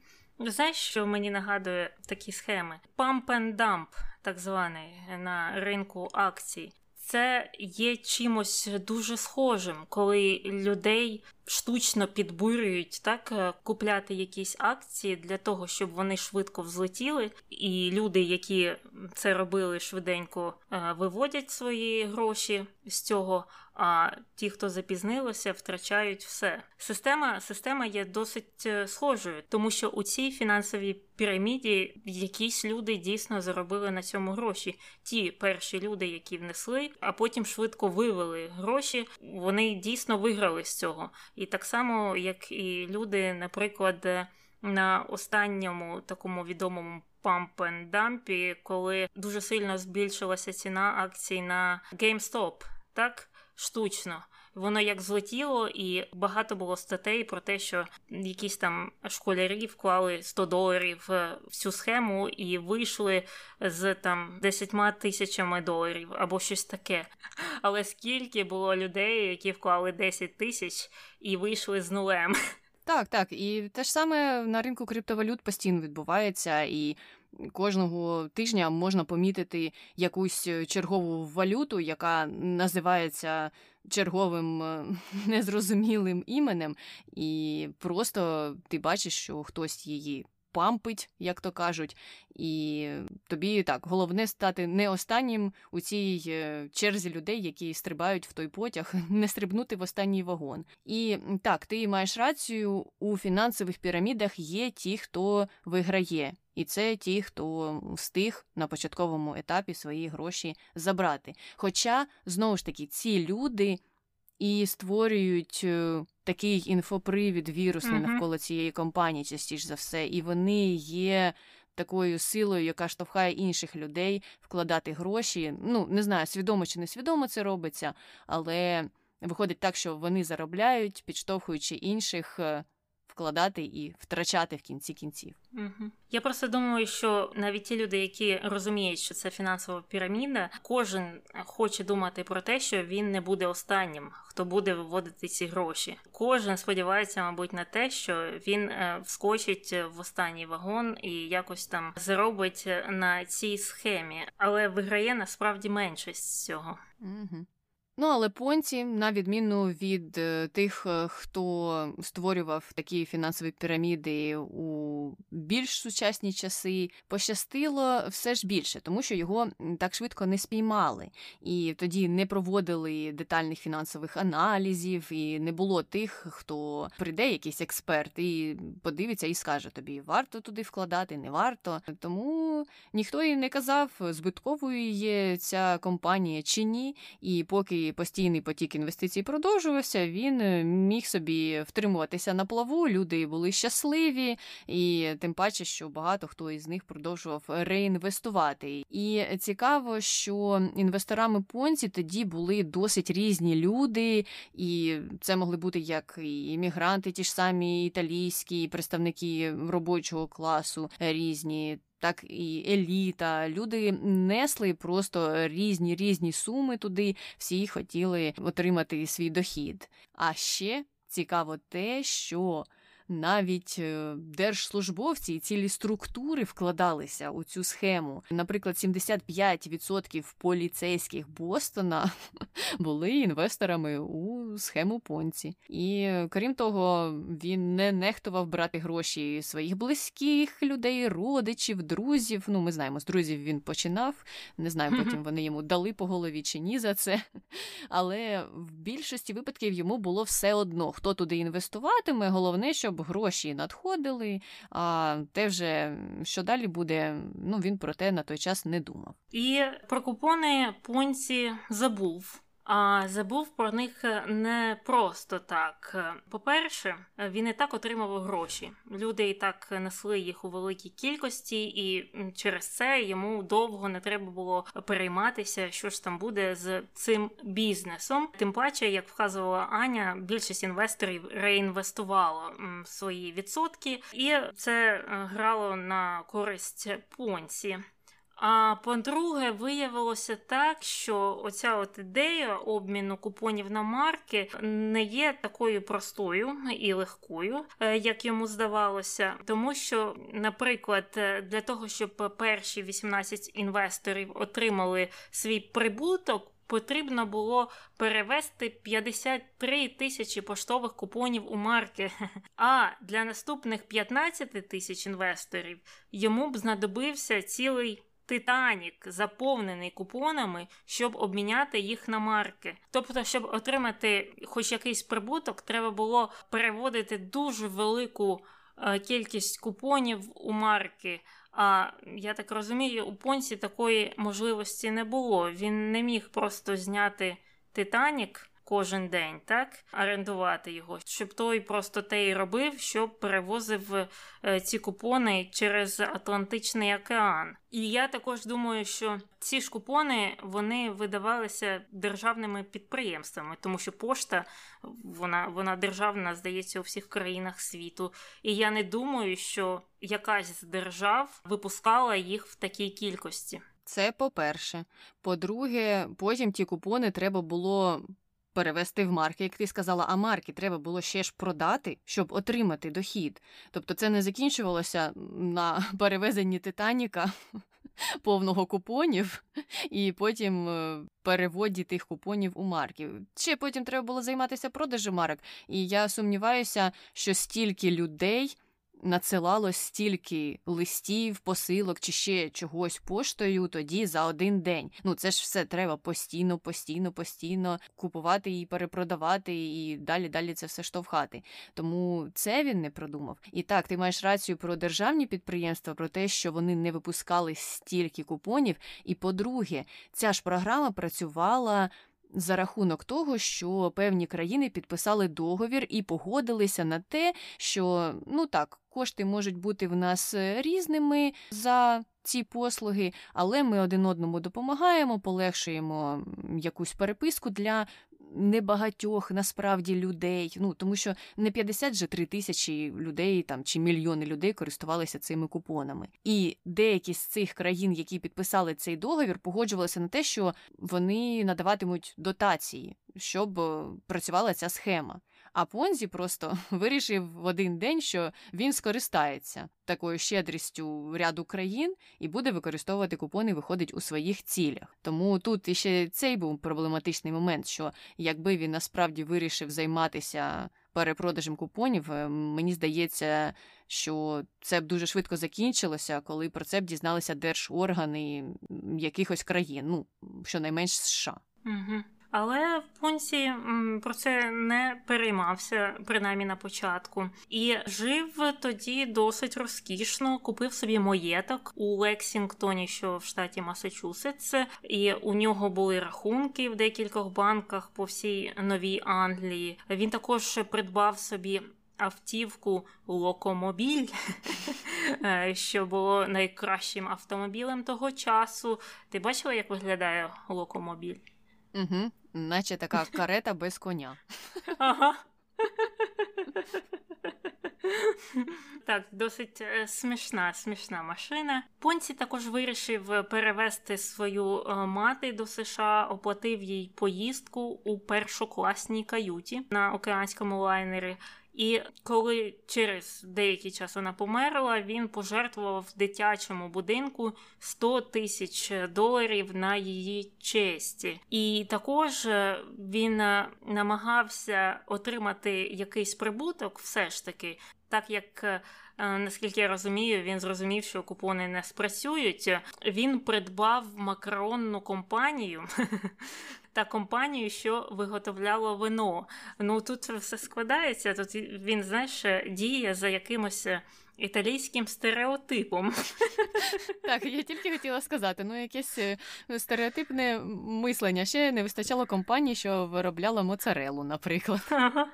Знаєш, що мені нагадує такі схеми? Pump and dump, так званий на ринку акцій. Це є чимось дуже схожим, коли людей штучно підбурюють так е, купляти якісь акції для того, щоб вони швидко взлетіли, і люди, які це робили швиденько, е, виводять свої гроші з цього. А ті, хто запізнилося, втрачають все. Система система є досить е, схожою, тому що у цій фінансовій піраміді якісь люди дійсно заробили на цьому гроші. Ті перші люди, які внесли, а потім швидко вивели гроші, вони дійсно виграли з цього. І так само, як і люди, наприклад, на останньому такому відомому пампендампі, коли дуже сильно збільшилася ціна акцій на GameStop, так штучно. Воно як злетіло, і багато було статей про те, що якісь там школярі вклали 100 доларів в цю схему і вийшли з там 10 тисячами доларів або щось таке. Але скільки було людей, які вклали 10 тисяч і вийшли з нулем? Так, так, і те ж саме на ринку криптовалют постійно відбувається, і кожного тижня можна помітити якусь чергову валюту, яка називається черговим е, [laughs] незрозумілим іменем, і просто ти бачиш, що хтось її пампить, як то кажуть, і тобі так головне стати не останнім у цій е, черзі людей, які стрибають в той потяг, [laughs] не стрибнути в останній вагон. І так, ти маєш рацію у фінансових пірамідах є ті, хто виграє. І це ті, хто встиг на початковому етапі свої гроші забрати. Хоча, знову ж таки, ці люди і створюють е, такий інфопривід вірусний uh-huh. навколо цієї компанії, частіше за все, і вони є. Такою силою, яка штовхає інших людей вкладати гроші. Ну, не знаю, свідомо чи несвідомо це робиться, але виходить так, що вони заробляють, підштовхуючи інших е, вкладати і втрачати в кінці кінців. Угу. Я просто думаю, що навіть ті люди, які розуміють, що це фінансова піраміда, кожен хоче думати про те, що він не буде останнім, хто буде виводити ці гроші. Кожен сподівається, мабуть, на те, що він е, вскочить в останній вагон і якось там заробить на цій схемі, але виграє насправді меншість з цього. Угу. Ну, але понці, на відміну від е, тих, е, хто створював такі фінансові піраміди у більш сучасні часи, пощастило все ж більше, тому що його так швидко не спіймали, і тоді не проводили детальних фінансових аналізів, і не було тих, хто прийде, якийсь експерт, і подивиться і скаже тобі, варто туди вкладати, не варто. Тому ніхто і не казав, збитковою є ця компанія чи ні, і поки постійний потік інвестицій продовжувався, він е, міг собі втримуватися на плаву. Люди були щасливі, і тим паче, що багато хто із них продовжував реінвестувати. І цікаво, що інвесторами понці тоді були досить різні люди, і це могли бути як і іммігранти, ті ж самі італійські, представники робочого класу різні так і еліта. Люди несли просто різні різні суми туди, всі хотіли отримати свій дохід. А ще цікаво те, що навіть е, держслужбовці і цілі структури вкладалися у цю схему. Наприклад, 75% поліцейських Бостона [laughs] були інвесторами у схему Понці. І крім того, він не нехтував брати гроші своїх близьких людей, родичів, друзів. Ну, ми знаємо, з друзів він починав. Не знаю, потім вони йому дали по голові чи ні за це. Але в більшості випадків йому було все одно, хто туди інвестуватиме. Головне, щоб щоб гроші надходили, а те вже що далі буде, ну він про те на той час не думав. І про купони Понці забув. А забув про них не просто так. По-перше, він і так отримав гроші. Люди і так несли їх у великій кількості, і через це йому довго не треба було перейматися, що ж там буде з цим бізнесом. Тим паче, як вказувала Аня, більшість інвесторів реінвестувало свої відсотки, і це грало на користь понці. А по-друге, виявилося так, що оця от ідея обміну купонів на марки не є такою простою і легкою, е, як йому здавалося, тому що, наприклад, е, для того, щоб перші 18 інвесторів отримали свій прибуток. Потрібно було перевести 53 тисячі поштових купонів у марки. [laughs] А для наступних 15 тисяч інвесторів йому б знадобився цілий Титанік заповнений купонами, щоб обміняти їх на марки. Тобто, щоб отримати хоч якийсь прибуток, треба було переводити дуже велику е, кількість купонів у марки. А я так розумію, у понсі такої можливості не було. Він не міг просто зняти Титанік кожен день, так орендувати його, щоб той просто те й робив, щоб перевозив е, ці купони через Атлантичний океан. І я також думаю, що ці ж купони вони видавалися державними підприємствами, тому що пошта вона вона державна, здається, у всіх країнах світу. І я не думаю, що якась з держав випускала їх в такій кількості. Це по-перше. По-друге, потім ті купони треба було перевести в марки, як ти сказала, а марки треба було ще ж продати, щоб отримати дохід. Тобто це не закінчувалося на [laughs] перевезенні Титаніка [laughs] повного купонів, і потім е, переводі тих купонів у марки. Ще потім треба було займатися продажем марок. І я сумніваюся, що стільки людей надсилало стільки листів, посилок чи ще чогось поштою тоді за один день. Ну це ж все треба постійно, постійно, постійно купувати і перепродавати, і далі далі це все штовхати. Тому це він не продумав. І так, ти маєш рацію про державні підприємства, про те, що вони не випускали стільки купонів. І по-друге, ця ж програма працювала за рахунок того, що певні країни підписали договір і погодилися на те, що ну так, кошти можуть бути в нас е, різними за ці послуги, але ми один одному допомагаємо, полегшуємо якусь переписку для небагатьох насправді людей. Ну тому що не 50 же 3 тисячі людей там чи мільйони людей користувалися цими купонами. І деякі з цих країн, які підписали цей договір, погоджувалися на те, що вони надаватимуть дотації, щоб е, працювала ця схема. А Понзі просто [laughs] вирішив в один день, що він скористається такою щедрістю ряду країн і буде використовувати купони, виходить у своїх цілях. Тому тут іще цей був проблематичний момент, що якби він насправді вирішив займатися перепродажем купонів, е, мені здається, що це б дуже швидко закінчилося, коли про це б дізналися держоргани якихось країн, ну щонайменш США. Угу. Але Понсі про це не переймався, принаймні на початку, і жив тоді досить розкішно. Купив собі маєток у Лексінгтоні, що в штаті Масачусетс, і у нього були рахунки в декількох банках по всій новій Англії. Він також придбав собі. Автівку локомобіль, [laughs] що було найкращим автомобілем того часу. Ти бачила, як виглядає локомобіль? Угу, Наче така карета без коня. Так, досить е, смішна, смішна машина. Понці також вирішив перевезти свою е, мати до США, оплатив їй поїздку у першокласній каюті на океанському лайнері. І коли через деякий час вона померла, він пожертвував в дитячому будинку 100 тисяч доларів на її честь. І також е, він е, намагався отримати якийсь прибуток, все ж таки, так як. Е, наскільки я розумію, він зрозумів, що купони не спрацюють. Він придбав макаронну компанію [laughs] та компанію, що виготовляло вино. Ну тут все складається. Тут він, знаєш, діє за якимось. Італійським стереотипом. [laughs] Так, я тільки хотіла сказати, ну якесь е, стереотипне мислення. Ще не вистачало компанії, що виробляла моцарелу, наприклад. [laughs]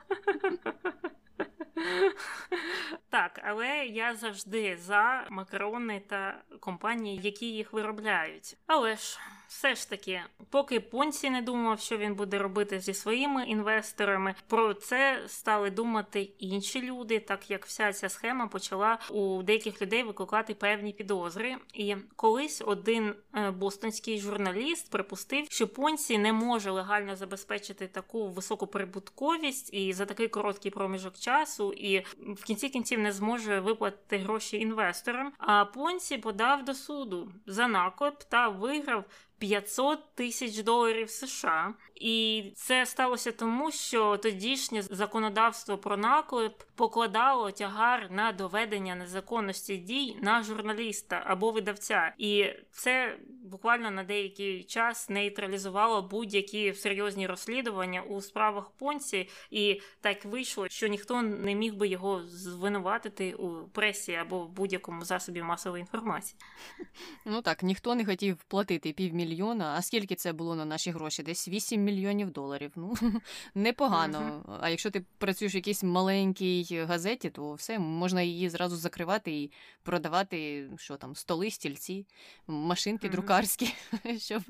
[laughs] Так, але я завжди за макарони та компанії, які їх виробляють. Але ж все ж таки, поки Понсі не думав, що він буде робити зі своїми інвесторами, про це стали думати інші люди, так як вся ця схема почала у деяких людей викликати певні підозри. І колись один е, бостонський журналіст припустив, що Понсі не може легально забезпечити таку високу прибутковість і за такий короткий проміжок часу, і в кінці кінців не зможе виплатити гроші інвесторам. А Понсі подав до суду за наклеп та виграв 500 тисяч доларів США. І це сталося тому, що тодішнє законодавство про наклеп покладало тягар на доведення незаконності дій на журналіста або видавця, і це буквально на деякий час нейтралізувало будь-які серйозні розслідування у справах понці, і так вийшло, що ніхто не міг би його звинуватити у пресі або в будь-якому засобі масової інформації. Ну так ніхто не хотів платити півмільйона. А скільки це було на наші гроші? Десь 8 мільйонів доларів. Ну [laughs] непогано. А якщо ти працюєш в якійсь маленькій газеті, то все можна її зразу закривати і продавати що там, столи, стільці, машинки, друкарські, [laughs] щоб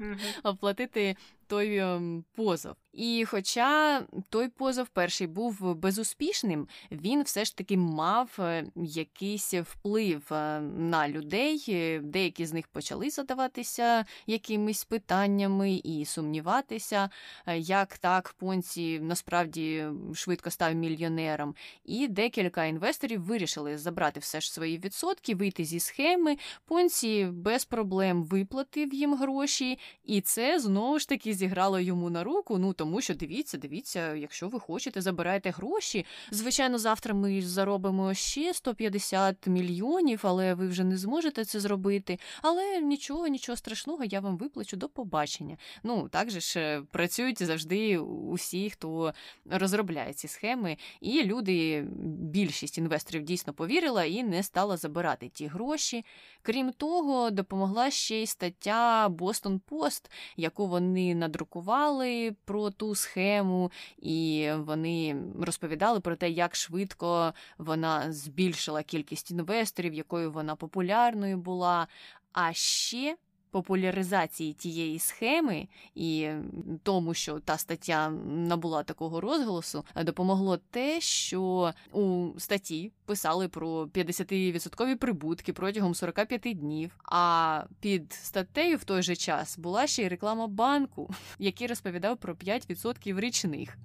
оплатити той ем, позов. І хоча той позов перший був безуспішним, він все ж таки мав е, якийсь вплив е, на людей. Деякі з них почали задаватися якимись питаннями і сумніватися, е, як так Понці насправді швидко став мільйонером. І декілька інвесторів вирішили забрати все ж свої відсотки, вийти зі схеми. Понці без проблем виплатив їм гроші, і це знову ж таки зіграло йому на руку. Ну тому що дивіться, дивіться, якщо ви хочете, забирайте гроші. Звичайно, завтра ми заробимо ще 150 мільйонів, але ви вже не зможете це зробити. Але нічого, нічого страшного, я вам виплачу до побачення. Ну так же ж е, працюють завжди усі, хто розробляє ці схеми, і люди, більшість інвесторів дійсно повірила і не стала забирати ті гроші. Крім того, допомогла ще й стаття Boston Post, яку вони надрукували про ту схему, і вони розповідали про те, як швидко вона збільшила кількість інвесторів, якою вона популярною була. А ще популяризації тієї схеми і тому, що та стаття набула такого розголосу, допомогло те, що у статті писали про 50% прибутки протягом 45 днів. А під статтею в той же час була ще й реклама банку, який розповідав про 5% річних.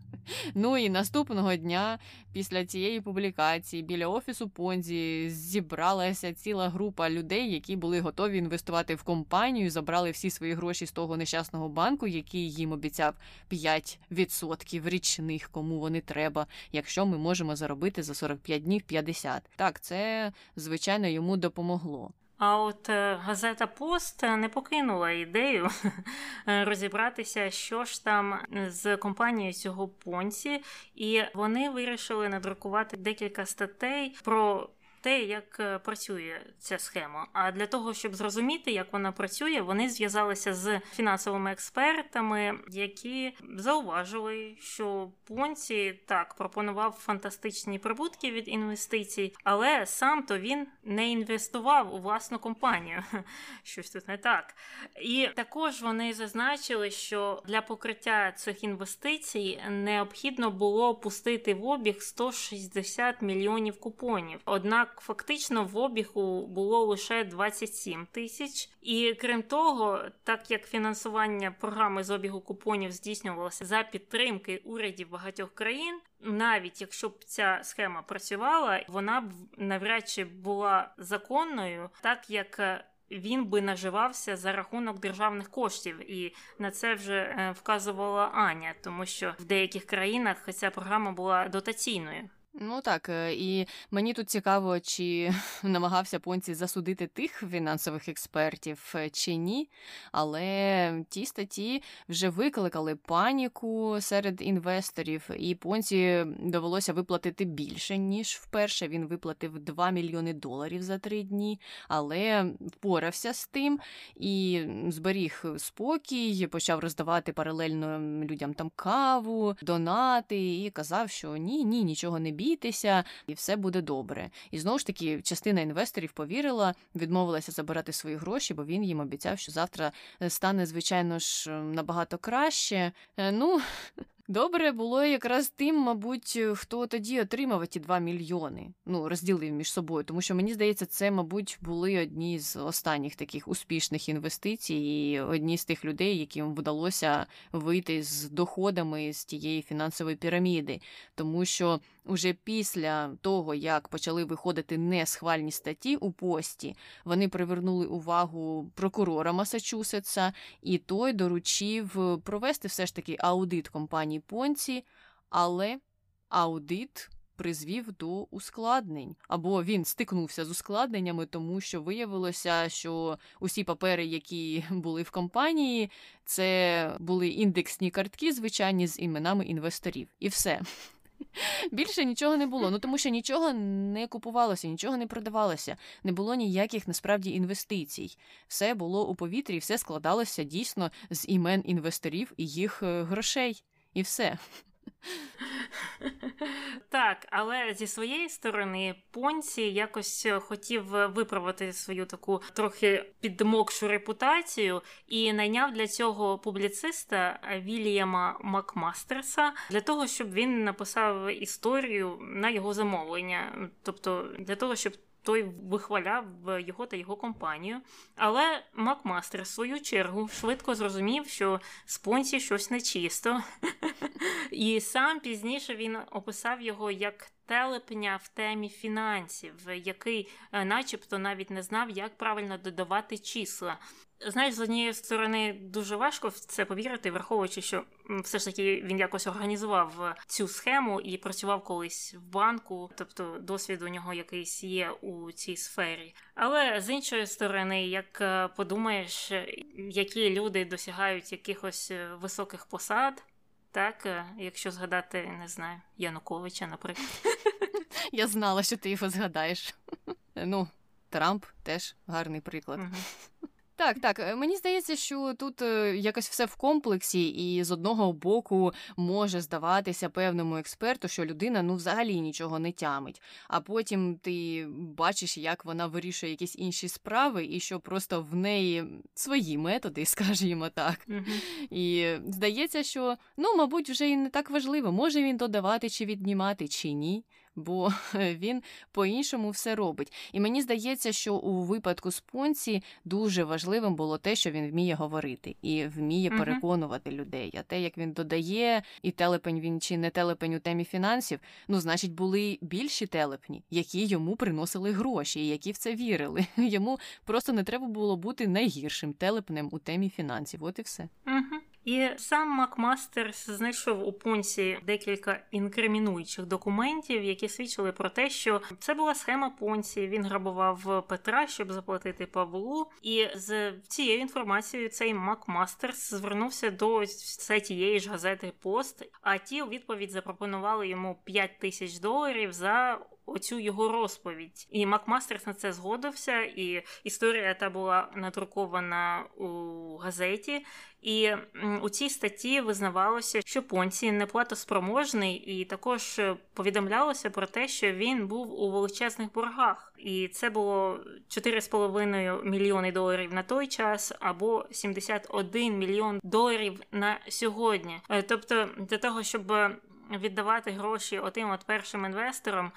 Ну і наступного дня, після цієї публікації, біля офісу Понзі зібралася ціла група людей, які були готові інвестувати в компанію, забрали всі свої гроші з того нещасного банку, який їм обіцяв 5% річних, кому вони треба, якщо ми можемо заробити за 45 днів 50. Так, це звичайно йому допомогло. А от е, газета Пост не покинула ідею [laughs] розібратися, що ж там з компанією цього понці, і вони вирішили надрукувати декілька статей про те, як е, працює ця схема. А для того, щоб зрозуміти, як вона працює, вони зв'язалися з фінансовими експертами, які зауважили, що Понці так пропонував фантастичні прибутки від інвестицій, але сам то він не інвестував у власну компанію. [laughs] Щось тут не так. І також вони зазначили, що для покриття цих інвестицій необхідно було пустити в обіг 160 мільйонів купонів. Однак фактично в обігу було лише 27 тисяч. І крім того, так як фінансування програми з обігу купонів здійснювалося за підтримки урядів багатьох країн, навіть якщо б ця схема працювала, вона б навряд чи була законною, так як. Е, він би наживався за рахунок державних коштів, і на це вже е, вказувала Аня, тому що в деяких країнах ця програма була дотаційною. Ну так, е, і мені тут цікаво, чи [laughs] намагався Понці засудити тих фінансових експертів е, чи ні. Але ті статті вже викликали паніку серед інвесторів, і Понці довелося виплатити більше, ніж вперше. Він виплатив 2 мільйони доларів за три дні, але впорався з тим і зберіг спокій, почав роздавати паралельно людям там каву, донати, і казав, що ні, ні, нічого не бій бійтеся, і все буде добре. І знову ж таки, частина інвесторів повірила, відмовилася забирати свої гроші, бо він їм обіцяв, що завтра е, стане, звичайно ж, набагато краще. Е, ну. [laughs] Добре було якраз тим, мабуть, хто тоді отримав ті 2 мільйони, ну, розділив між собою, тому що мені здається, це, мабуть, були одні з останніх таких успішних інвестицій, і одні з тих людей, яким вдалося вийти з доходами з тієї фінансової піраміди, тому що уже після того, як почали виходити несхвальні статті у пості, вони привернули увагу прокурора Масачусетса, і той доручив провести все ж таки аудит компанії Понці, але аудит. Призвів до ускладнень, або він стикнувся з ускладненнями, тому що виявилося, що усі папери, які [laughs] були в компанії, це були індексні картки, звичайні з іменами інвесторів, і все. [laughs] Більше нічого не було. Ну тому що нічого не купувалося, нічого не продавалося, не було ніяких насправді інвестицій. Все було у повітрі, все складалося дійсно з імен інвесторів і їх е, грошей. І все. Так, але зі своєї сторони Понці якось хотів виправити свою таку трохи підмокшу репутацію і найняв для цього публіциста Вільяма Макмастерса для того, щоб він написав історію на його замовлення, тобто для того, щоб той вихваляв його та його компанію. Але Макмастер, в свою чергу, швидко зрозумів, що спонсі щось нечисто. [laughs] І сам пізніше він описав його як телепня в темі фінансів, який, е, начебто, навіть не знав, як правильно додавати числа. Знаєш, з однієї сторони дуже важко в це повірити, враховуючи, що все ж таки він якось організував е, цю схему і працював колись в банку, тобто досвід у нього якийсь є у цій сфері. Але з іншої сторони, як е, подумаєш, які люди досягають якихось високих посад. Так, якщо згадати, не знаю, Януковича, наприклад. [laughs] Я знала, що ти його згадаєш. [laughs] Ну, Трамп теж гарний приклад. Так, так. Е, мені здається, що тут е, якось все в комплексі, і з одного боку може здаватися певному експерту, що людина ну взагалі нічого не тямить. А потім ти бачиш, як вона вирішує якісь інші справи, і що просто в неї свої методи, [laughs] скажімо так. Mm-hmm. І здається, що ну, мабуть, вже і не так важливо, може він додавати чи віднімати, чи ні бо [laughs] він по-іншому все робить. І мені здається, що у випадку з Понці дуже важливим було те, що він вміє говорити і вміє переконувати людей. А те, як він додає, і телепень він чи не телепень у темі фінансів, ну, значить, були більші телепні, які йому приносили гроші, і які в це вірили. [laughs] Йому просто не треба було бути найгіршим телепнем у темі фінансів. От і все. uh і сам Макмастерс знайшов у Понсі декілька інкримінуючих документів, які свідчили про те, що це була схема Понсі. Він грабував Петра, щоб заплатити Павлу. І з цією інформацією цей Макмастерс звернувся до все тієї ж газети Пост. А ті у відповідь запропонували йому 5 тисяч доларів за оцю його розповідь. І Макмастерс на це згодився, і історія та була надрукована у газеті. І у цій статті визнавалося, що Понці неплатоспроможний, і також повідомлялося про те, що він був у величезних боргах. І це було 4,5 мільйони доларів на той час, або 71 мільйон доларів на сьогодні. Е, тобто, для того, щоб віддавати гроші отим от першим інвесторам,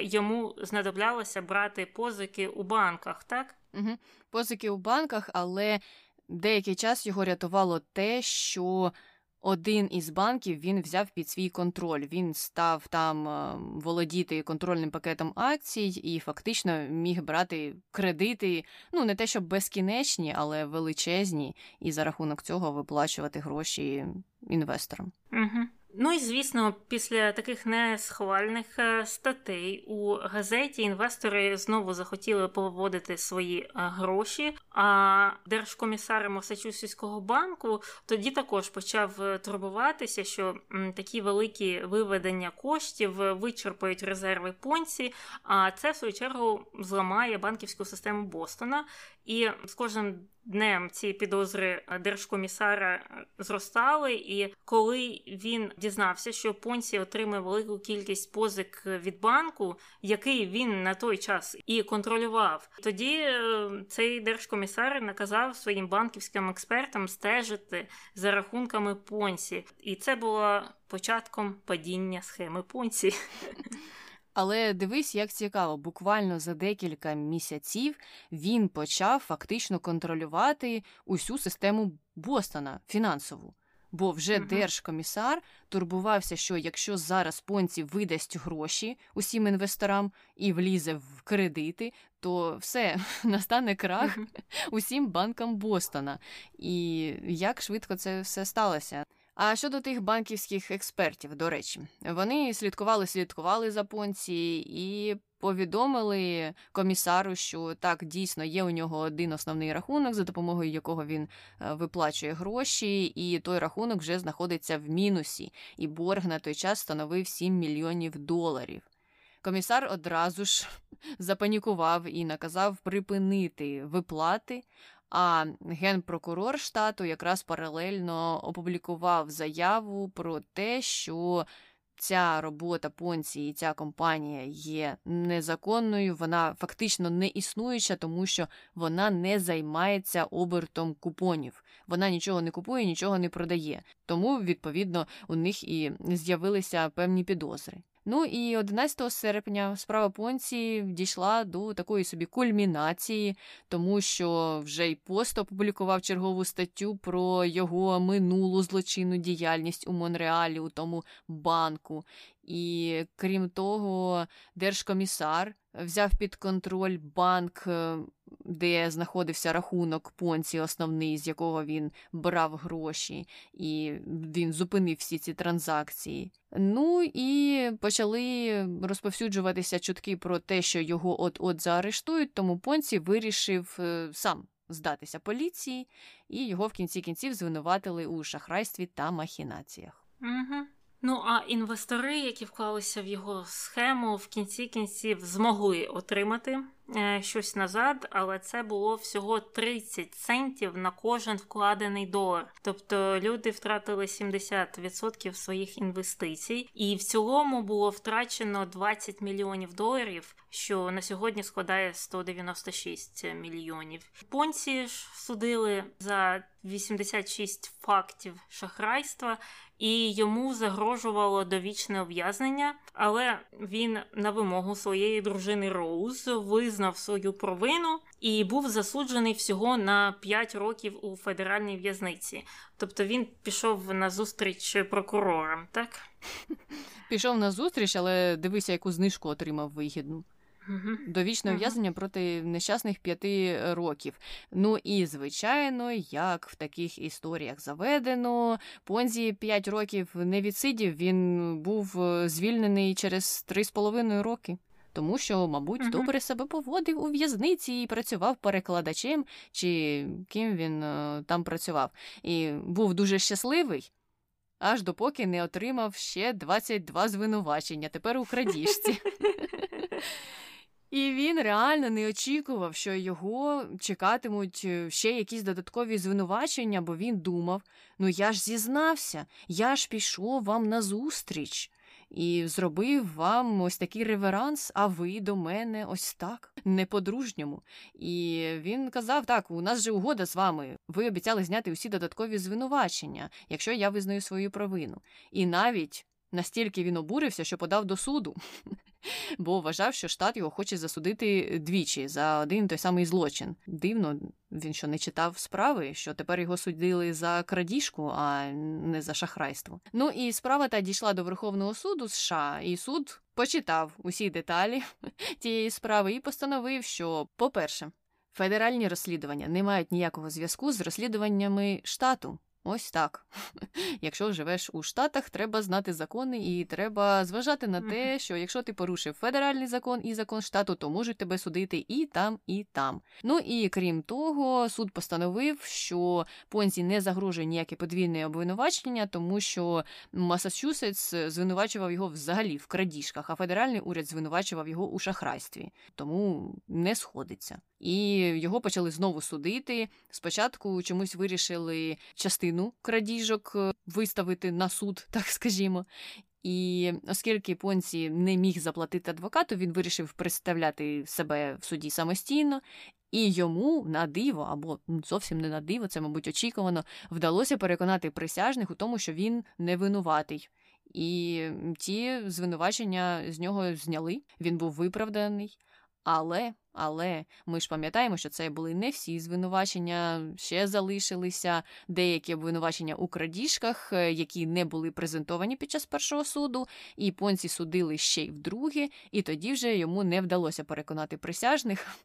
йому знадоблялося брати позики у банках, так? Угу. Позики у банках, але деякий час його рятувало те, що один із банків він взяв під свій контроль. Він став там е, володіти контрольним пакетом акцій і фактично міг брати кредити, ну не те, щоб безкінечні, але величезні, і за рахунок цього виплачувати гроші інвесторам. Угу. Ну і звісно, після таких несхвальних е, статей у газеті інвестори знову захотіли поводити свої е, гроші. А держкомісар Масачусетського банку тоді також почав е, турбуватися, що такі великі виведення коштів вичерпають резерви понці. А це в свою чергу зламає банківську систему Бостона. І з кожним днем ці підозри держкомісара зростали. І коли він дізнався, що Понсі отримує велику кількість позик від банку, який він на той час і контролював, тоді е, цей держкомісар наказав своїм банківським експертам стежити за рахунками Понсі, і це було початком падіння схеми Понсі. [laughs] Але дивись, як цікаво, буквально за декілька місяців він почав фактично контролювати усю систему Бостона фінансову. Бо вже uh-huh. держкомісар турбувався, що якщо зараз понці видасть гроші усім інвесторам і влізе в кредити, то все [laughs] настане крах uh-huh. усім банкам Бостона. І як швидко це все сталося? А щодо тих банківських експертів, до речі, вони слідкували, слідкували за понці і повідомили комісару, що так дійсно є у нього один основний рахунок, за допомогою якого він е, виплачує гроші, і той рахунок вже знаходиться в мінусі, і борг на той час становив 7 мільйонів доларів. Комісар одразу ж [laughs] запанікував і наказав припинити виплати. А генпрокурор штату якраз паралельно опублікував заяву про те, що ця робота Понці і ця компанія є незаконною, вона фактично не існуюча, тому що вона не займається обертом купонів. Вона нічого не купує, нічого не продає. Тому, відповідно, у них і з'явилися певні підозри. Ну і 11 серпня справа Понці дійшла до такої собі кульмінації, тому що вже й пост опублікував чергову статтю про його минулу злочинну діяльність у Монреалі, у тому банку. І крім того, держкомісар взяв під контроль банк, е, де знаходився рахунок понці, основний, з якого він брав гроші, і він зупинив всі ці транзакції. Ну і почали розповсюджуватися чутки про те, що його от-от заарештують, тому понці вирішив е, сам. Здатися поліції, і його в кінці кінців звинуватили у шахрайстві та махінаціях. Угу. Ну а інвестори, які вклалися в його схему, в кінці кінців змогли отримати щось назад, але це було всього 30 центів на кожен вкладений долар. Тобто люди втратили 70% своїх інвестицій, і в цілому було втрачено 20 мільйонів доларів, що на сьогодні складає 196 мільйонів. Понці ж судили за 86 фактів шахрайства і йому загрожувало довічне ув'язнення, але він на вимогу своєї дружини Роуз визнав свою провину і був засуджений всього на 5 років у федеральній в'язниці. Тобто він пішов на зустріч прокурорам, так? [laughs] Пішов на зустріч, але дивися, яку знижку отримав вигідну. Довічне ув'язнення проти нещасних п'яти років. Ну і звичайно, як в таких історіях заведено, Понзі п'ять років не відсидів, він був е, звільнений через три з половиною роки. Тому що, мабуть, uh-huh. добре себе поводив у в'язниці і працював перекладачем, чи ким він uh, там працював, і був дуже щасливий, аж допоки не отримав ще 22 звинувачення. Тепер у крадіжці. І він реально не очікував, що його чекатимуть е, ще якісь додаткові звинувачення, бо він думав: ну я ж зізнався, я ж пішов вам на зустріч і зробив вам ось такий реверанс, а ви до мене ось так, не по-дружньому. І він казав: так, у нас же угода з вами. Ви обіцяли зняти усі додаткові звинувачення, якщо я визнаю свою провину. І навіть. Настільки він обурився, що подав до суду [laughs] бо вважав, що штат його хоче засудити двічі за один той самий злочин. Дивно, він що не читав справи, що тепер його судили за крадіжку, а не за шахрайство. Ну і справа та дійшла до Верховного суду США, і суд почитав усі деталі [laughs] тієї справи і постановив, що, по-перше, федеральні розслідування не мають ніякого зв'язку з розслідуваннями штату. Ось так. [laughs] Якщо живеш у Штатах, треба знати закони і треба зважати на те, що якщо ти порушив федеральний закон і закон штату, то можуть тебе судити і там, і там. Ну і крім того, суд постановив, що Понзі не загрожує ніяке подвійне обвинувачення, тому що Масачусетс звинувачував його взагалі в крадіжках, а федеральний уряд звинувачував його у шахрайстві, тому не сходиться. І його почали знову судити. Спочатку чомусь вирішили частину крадіжок е, виставити на суд, [laughs] так скажімо. І оскільки Понсі не міг заплатити адвокату, він вирішив представляти себе в суді самостійно, і йому на диво, або зовсім не на диво, це, мабуть, очікувано, вдалося переконати присяжних у тому, що він не винуватий. І ті звинувачення з нього зняли, він був виправданий. Але але ми ж пам'ятаємо, що це були не всі звинувачення, ще залишилися деякі обвинувачення у крадіжках, е, які не були презентовані під час першого суду, і понці судили ще й вдруге, і тоді вже йому не вдалося переконати присяжних. [laughs]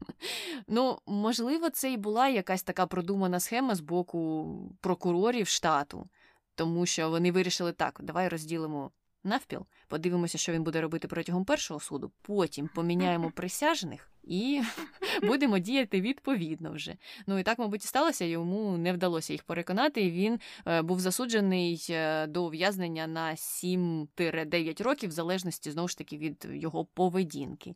Ну, можливо, це і була якась така продумана схема з боку прокурорів штату, тому що вони вирішили так, давай розділимо навпіл, подивимося, що він буде робити протягом першого суду, потім поміняємо [laughs] присяжних і [laughs] будемо діяти відповідно вже. Ну і так, мабуть, і сталося. Йому не вдалося їх переконати, і він е, був засуджений е, до ув'язнення на 7-9 років, в залежності знову ж таки від його поведінки.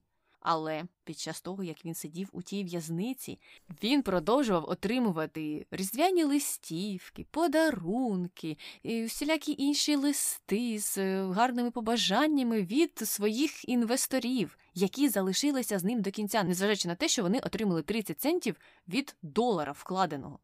Але під час того, як він сидів у тій в'язниці, він продовжував отримувати різдвяні листівки, подарунки, і всілякі інші листи з е, гарними побажаннями від своїх інвесторів, які залишилися з ним до кінця, незважаючи на те, що вони отримали 30 центів від долара вкладеного.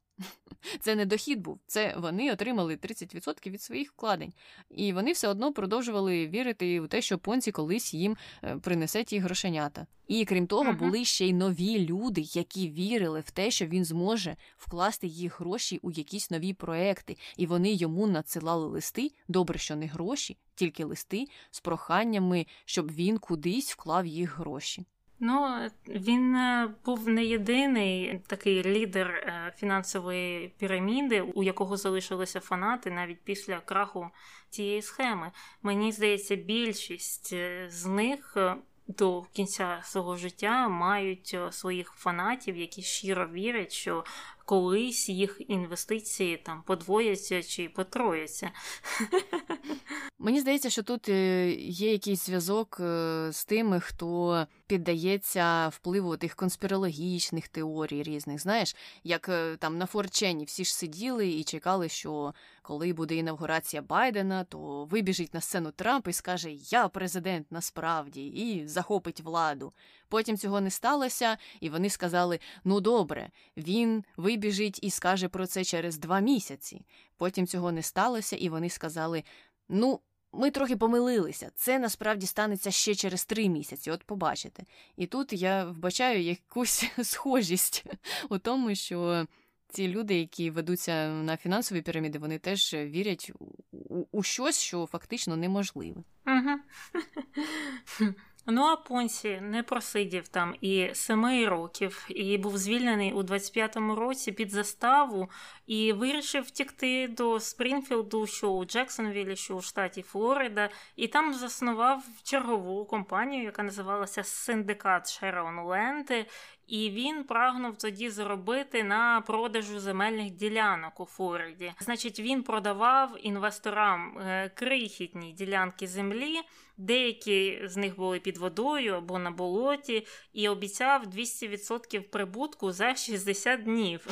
Це не дохід був, це вони отримали 30% від своїх вкладень. І вони все одно продовжували вірити в те, що Понці колись їм е, принесе ті грошенята. І крім того, uh-huh. були ще й нові люди, які вірили в те, що він зможе вкласти їх гроші у якісь нові проекти, і вони йому надсилали листи. Добре, що не гроші, тільки листи з проханнями, щоб він кудись вклав їх гроші. Ну, він е, був не єдиний такий лідер е, фінансової піраміди, у якого залишилися фанати навіть після краху цієї схеми. Мені здається, більшість е, з них. До кінця свого життя мають своїх фанатів, які щиро вірять, що колись їх інвестиції там подвояться чи потрояться. [laughs] Мені здається, що тут е, є якийсь зв'язок е, з тими, хто піддається впливу тих конспірологічних теорій різних. Знаєш, як е, там на Форчені всі ж сиділи і чекали, що коли буде інавгурація Байдена, то вибіжить на сцену Трамп і скаже Я президент насправді і захопить владу. Потім цього не сталося, і вони сказали: ну добре, він вибіжить і скаже про це через два місяці. Потім цього не сталося, і вони сказали: ну. Ми трохи помилилися. Це насправді станеться ще через три місяці, от побачите. І тут я вбачаю якусь [laughs] схожість у тому, що ці люди, які ведуться на фінансові піраміди, вони теж вірять у, щось, що фактично неможливе. Угу. Ну, а Понсі не просидів там і семи років, і був звільнений у 25-му році під заставу і вирішив втікти до Спрінфілду, що у Джексонвілі, що у штаті Флорида, і там заснував чергову компанію, яка називалася Синдикат Шерон Ленти, і він прагнув тоді заробити на продажу земельних ділянок у Флориді. Значить, він продавав інвесторам е, крихітні ділянки землі. Деякі з них були під водою або на болоті, і обіцяв 200% прибутку за 60 днів.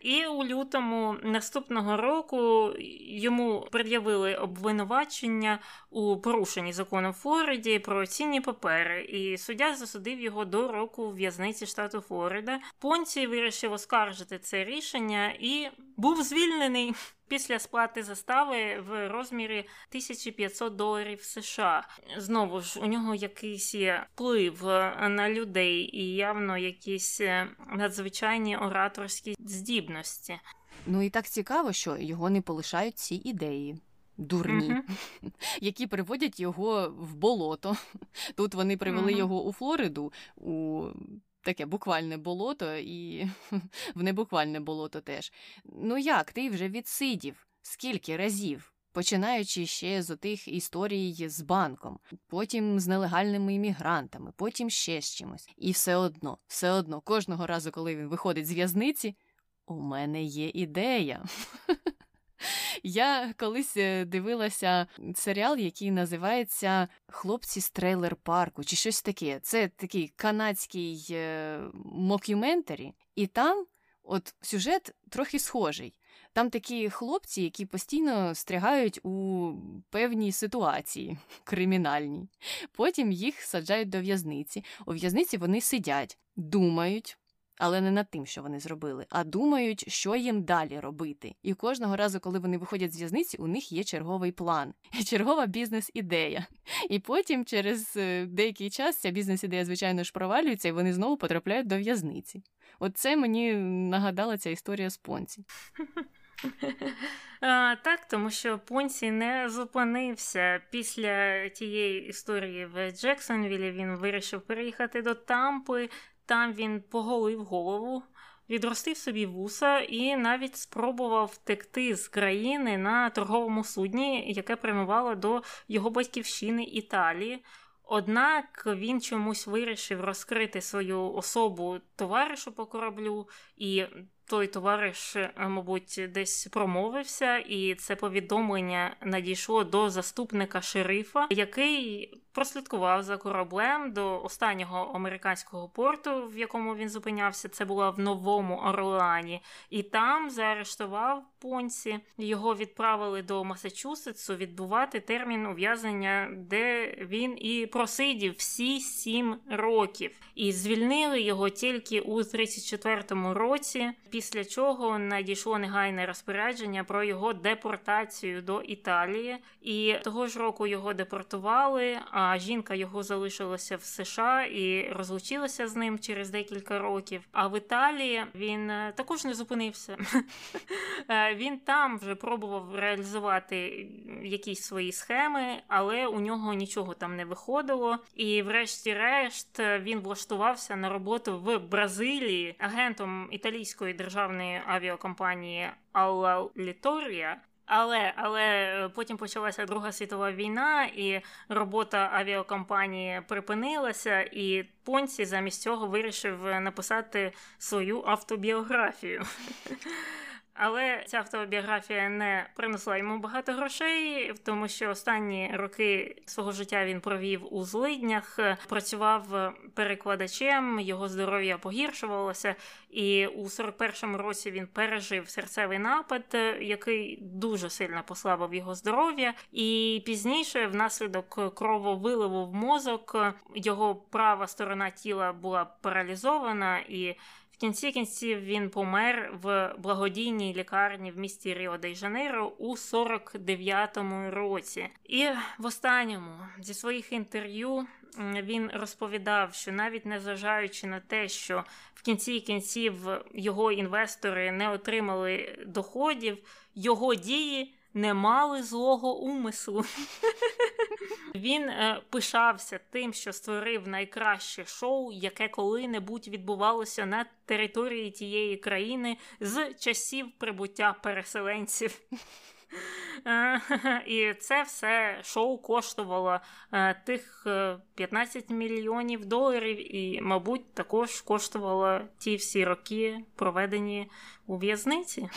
І у лютому наступного року йому пред'явили обвинувачення у порушенні закону Флориді про цінні папери, і суддя засудив його до року в'язниці штату Флорида. Понці вирішив оскаржити це рішення і був звільнений. [laughs] Після сплати застави в розмірі 1500 доларів США. Знову ж у нього якийсь є вплив на людей і явно якісь е, надзвичайні ораторські здібності. Ну і так цікаво, що його не полишають ці ідеї. Дурні, uh-huh. [laughs] які приводять його в болото. [laughs] Тут вони привели uh-huh. його у Флориду, у таке буквальне болото і [laughs] в небуквальне болото теж. Ну як, ти вже відсидів? Скільки разів? Починаючи ще з отих історій з банком, потім з нелегальними іммігрантами, потім ще з чимось. І все одно, все одно, кожного разу, коли він виходить з в'язниці, у мене є ідея. Я колись е, дивилася серіал, який називається Хлопці з трейлер парку чи щось таке. Це такий канадський е, мокюментарі, і там от сюжет трохи схожий. Там такі хлопці, які постійно стрягають у певній ситуації [laughs] кримінальній. Потім їх саджають до в'язниці. У в'язниці вони сидять, думають, але не над тим, що вони зробили, а думають, що їм далі робити. І кожного разу, коли вони виходять з в'язниці, у них є черговий план, [laughs] чергова бізнес-ідея. І потім, через е, деякий час, ця бізнес-ідея, звичайно ж, провалюється, і вони знову потрапляють до в'язниці. Оце мені нагадала ця історія з Понці. [laughs] А, Так, тому що Понсі не зупинився після тієї історії в Джексонвілі. Він вирішив переїхати до Тампи, там він поголив голову, відростив собі вуса і навіть спробував втекти з країни на торговому судні, яке прямувало до його батьківщини Італії. Однак він чомусь вирішив розкрити свою особу товаришу по кораблю, і той товариш, мабуть, десь промовився, і це повідомлення надійшло до заступника шерифа, який прослідкував за кораблем до останнього американського порту, в якому він зупинявся. Це було в Новому Орлеані, і там заарештував понці. Його відправили до Масачусетсу відбувати термін ув'язнення, де він і просидів всі сім років, і звільнили його тільки у 34-му році після чого надійшло негайне розпорядження про його депортацію до Італії, і того ж року його депортували. А жінка його залишилася в США і розлучилася з ним через декілька років. А в Італії він е, також не зупинився. [laughs] Е, він там вже пробував реалізувати якісь свої схеми, але у нього нічого там не виходило. І, врешті-решт, він влаштувався на роботу в Бразилії агентом італійської державної авіакомпанії Алла Літорія. Але але потім почалася Друга світова війна, і робота авіакомпанії припинилася, і Понці замість цього вирішив написати свою автобіографію. Але ця автобіографія не принесла йому багато грошей, тому що останні роки свого життя він провів у злиднях, працював перекладачем, його здоров'я погіршувалося, і у 41-му році він пережив серцевий напад, який дуже сильно послабив його здоров'я. І пізніше, внаслідок крововиливу в мозок, його права сторона тіла була паралізована і. В кінці кінців він помер в благодійній лікарні в місті Ріо де Жанейро у 49-му році. І в останньому зі своїх інтерв'ю він розповідав, що навіть незважаючи на те, що в кінці кінців його інвестори не отримали доходів, його дії не мали злого умислу. [laughs] Він е, пишався тим, що створив найкраще шоу, яке коли-небудь відбувалося на території тієї країни з часів прибуття переселенців. [laughs] Е, [laughs] і це все шоу коштувало е, тих 15 мільйонів доларів, і, мабуть, також коштувало ті всі роки, проведені у в'язниці.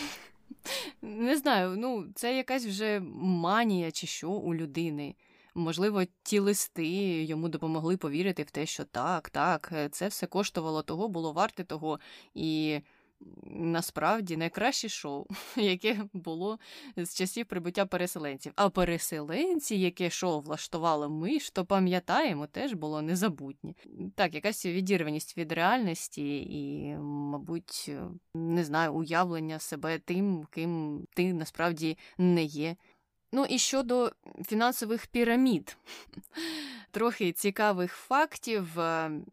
Не знаю, ну це якась вже манія чи що у людини. Можливо, ті листи йому допомогли повірити в те, що так, так, е, це все коштувало того, було варте того. І насправді найкраще шоу, [laughs] яке було з часів прибуття переселенців. А переселенці, яке шоу влаштували ми ж, то пам'ятаємо, теж було незабутнє. Так, якась відірваність від реальності і, мабуть, не знаю, уявлення себе тим, ким ти насправді не є. Ну і щодо фінансових пірамід. [laughs] Трохи цікавих фактів.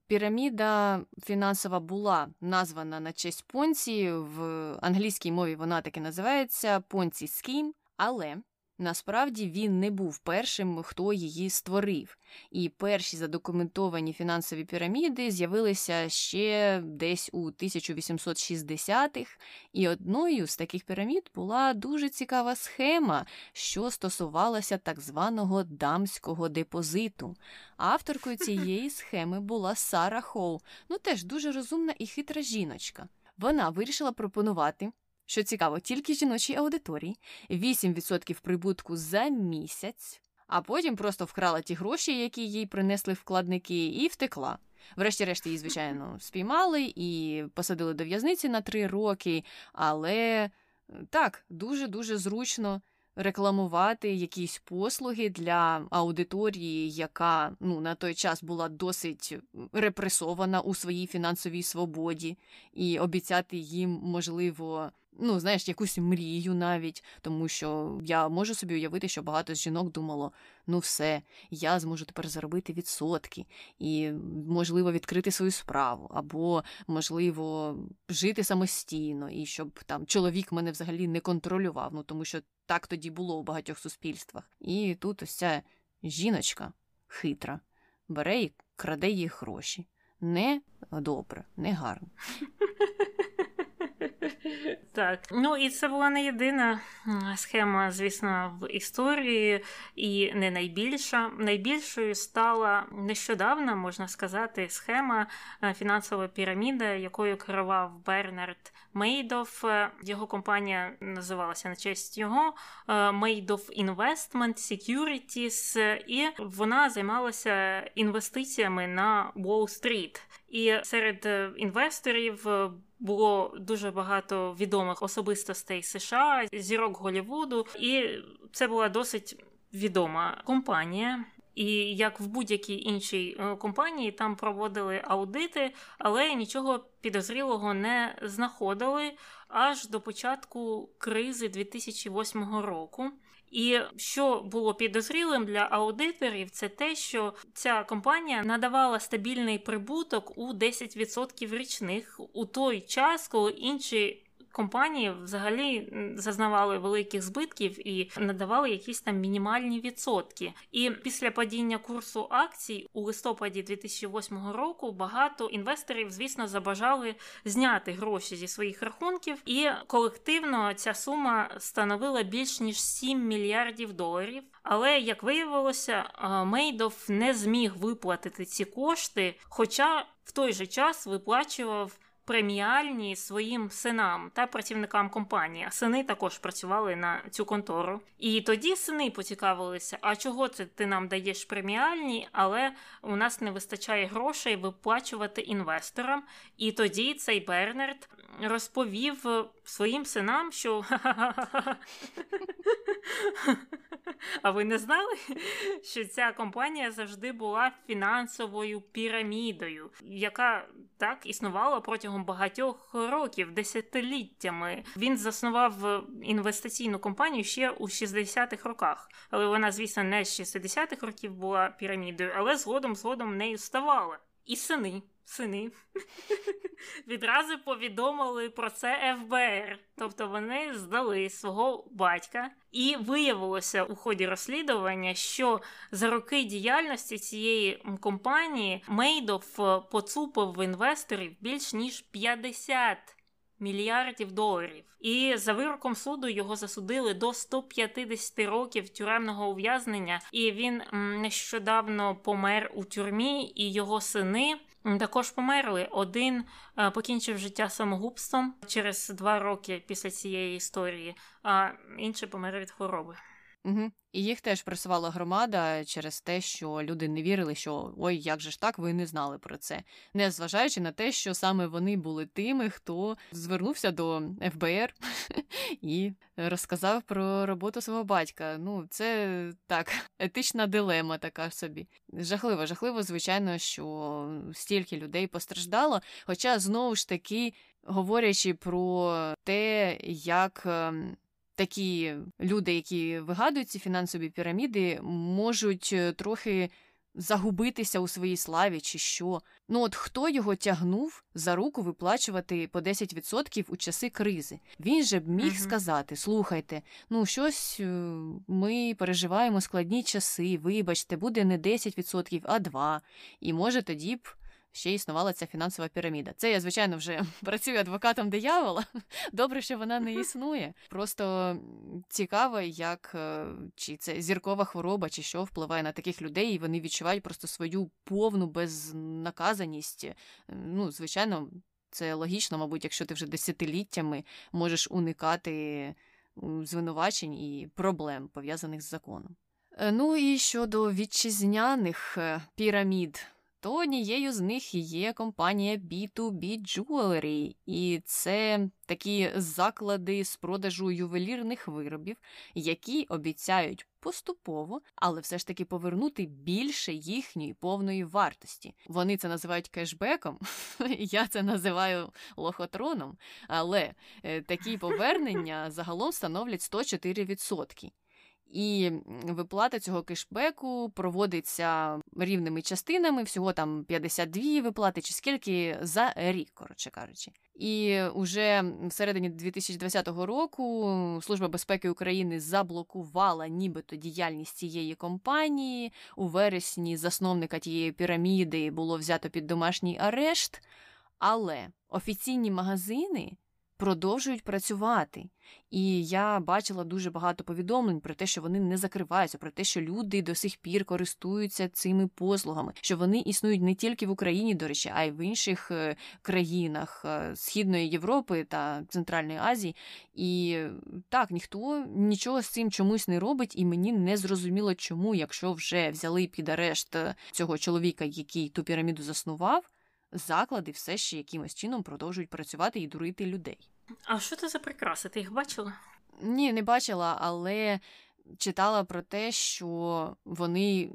Піраміда фінансова була названа на честь Понці. В англійській мові вона таки називається Понці Скім, але Насправді він не був першим, хто її створив, і перші задокументовані фінансові піраміди з'явилися ще десь у 1860-х, і одною з таких пірамід була дуже цікава схема, що стосувалася так званого дамського депозиту. Авторкою цієї [laughs] схеми була Сара Хоу, ну теж дуже розумна і хитра жіночка. Вона вирішила пропонувати що цікаво, тільки жіночій аудиторії 8% прибутку за місяць, а потім просто вкрала ті гроші, які їй принесли вкладники, і втекла. Врешті-решт її, звичайно, спіймали і посадили до в'язниці на три роки, але так, дуже-дуже зручно рекламувати якісь послуги для аудиторії, яка ну, на той час була досить репресована у своїй фінансовій свободі, і обіцяти їм, можливо, ну, знаєш, якусь мрію навіть, тому що я можу собі уявити, що багато з жінок думало: ну все, я зможу тепер заробити відсотки і, можливо, відкрити свою справу, або, можливо, жити самостійно, і щоб там чоловік мене взагалі не контролював, ну тому що так тоді було у багатьох суспільствах. І тут ось ця жіночка хитра, бере і краде їх гроші. Не добре, не гарно. [laughs] Так, ну і це була не єдина схема, звісно, в історії, і не найбільша. Найбільшою стала нещодавно, можна сказати, схема е, фінансова піраміда, якою керував Бернард Мейдов. Його компанія називалася на честь його Мейдов Investment Securities, і вона займалася інвестиціями на Уолл-стріт. І серед е, інвесторів е, було дуже багато відомих особистостей США, зірок Голівуду, і це була досить відома компанія. І як в будь-якій іншій е, компанії там проводили аудити, але нічого підозрілого не знаходили аж до початку кризи 2008 року. І що було підозрілим для аудиторів, це те, що ця компанія надавала стабільний прибуток у 10% річних у той час, коли інші компанії взагалі зазнавали великих збитків і надавали якісь там мінімальні відсотки. І після падіння курсу акцій у листопаді 2008 року багато інвесторів, звісно, забажали зняти гроші зі своїх рахунків, і колективно ця сума становила більш ніж 7 мільярдів доларів. Але як виявилося, Мейдов не зміг виплатити ці кошти, хоча в той же час виплачував преміальні своїм синам та працівникам компанії. А сини також працювали на цю контору. І тоді сини поцікавилися: а чого це ти нам даєш преміальні, але у нас не вистачає грошей виплачувати інвесторам. І тоді цей Бернард розповів своїм синам, що [laughs] а ви не знали, що ця компанія завжди була фінансовою пірамідою, яка так існувала протягом багатьох років, десятиліттями. Він заснував інвестиційну компанію ще у 60-х роках, але вона, звісно, не з 60-х років була пірамідою, але згодом згодом нею ставала. І сини сини [laughs] відразу повідомили про це ФБР. Тобто вони здали свого батька, і виявилося у ході розслідування, що за роки діяльності цієї компанії Мейдов поцупив в інвесторів більш ніж 50 мільярдів доларів. І за вироком суду його засудили до 150 років тюремного ув'язнення. І він нещодавно помер у тюрмі, і його сини також померли. Один е, покінчив життя самогубством через два роки після цієї історії, а інший помер від хвороби. Угу. І їх теж пресувала громада через те, що люди не вірили, що ой, як же ж так, ви не знали про це, не зважаючи на те, що саме вони були тими, хто звернувся до ФБР [laughs] і розказав про роботу свого батька. Ну, це так, [laughs] етична дилема така собі. Жахливо, жахливо, звичайно, що стільки людей постраждало. Хоча знову ж таки, говорячи про те, як. Такі люди, які вигадують ці фінансові піраміди, можуть е, трохи загубитися у своїй славі, чи що. Ну от хто його тягнув за руку виплачувати по 10% у часи кризи? Він же б міг uh сказати: слухайте, ну щось е, ми переживаємо складні часи, вибачте, буде не 10%, а 2%. І може тоді б ще існувала ця фінансова піраміда. Це я, звичайно, вже [laughs] працюю адвокатом диявола. [laughs] Добре, що вона не існує. Просто цікаво, як е, чи це зіркова хвороба, чи що впливає на таких людей, і вони відчувають просто свою повну безнаказаність. Ну, звичайно, це логічно, мабуть, якщо ти вже десятиліттями можеш уникати звинувачень і проблем пов'язаних з законом. Е, ну і щодо вітчизняних е, пірамід то однією з них є компанія B2B Jewelry, і це такі заклади з продажу ювелірних виробів, які обіцяють поступово, але все ж таки повернути більше їхньої повної вартості. Вони це називають кешбеком, [laughs] я це називаю лохотроном, але е, такі повернення загалом становлять 104%. І виплата цього кешбеку проводиться рівними частинами, всього там 52 виплати, чи скільки за рік, коротше кажучи. І уже в середині 2020 року Служба безпеки України заблокувала нібито діяльність цієї компанії. У вересні засновника тієї піраміди було взято під домашній арешт, але офіційні магазини продовжують працювати. І я бачила дуже багато повідомлень про те, що вони не закриваються, про те, що люди до сих пір користуються цими послугами, що вони існують не тільки в Україні, до речі, а й в інших е, країнах е, Східної Європи та Центральної Азії. І так, ніхто нічого з цим чомусь не робить, і мені не зрозуміло, чому, якщо вже взяли під арешт е, цього чоловіка, який ту піраміду заснував заклади все ще якимось чином продовжують працювати і дурити людей. А що це за прикраси? Ти їх бачила? Ні, не бачила, але читала про те, що вони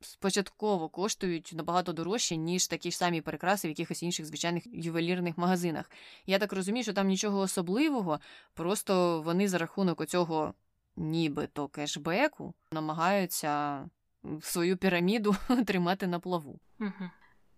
спочатково коштують набагато дорожче, ніж такі ж самі прикраси в якихось інших звичайних ювелірних магазинах. Я так розумію, що там нічого особливого, просто вони за рахунок оцього нібито кешбеку намагаються свою піраміду [laughs] тримати на плаву. Угу.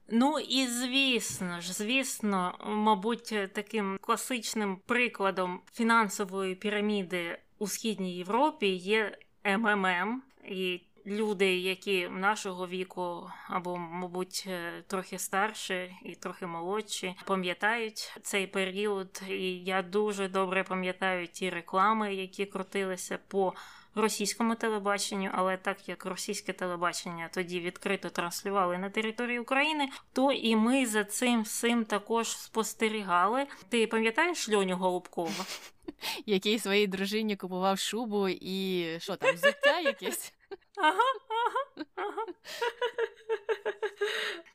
Ну і звісно ж, звісно, мабуть, таким класичним прикладом фінансової піраміди у східній Європі є МММ. І люди, які нашого віку, або, мабуть, е, трохи старші і трохи молодші, пам'ятають цей період. І я дуже добре пам'ятаю ті реклами, які крутилися по. Російському телебаченню, але так як російське телебачення тоді відкрито транслювали на території України, то і ми за цим всім також спостерігали. Ти пам'ятаєш Льоню Голубкова? [laughs] Який своїй дружині купував шубу і що там, взуття якесь? Ага, ага, ага.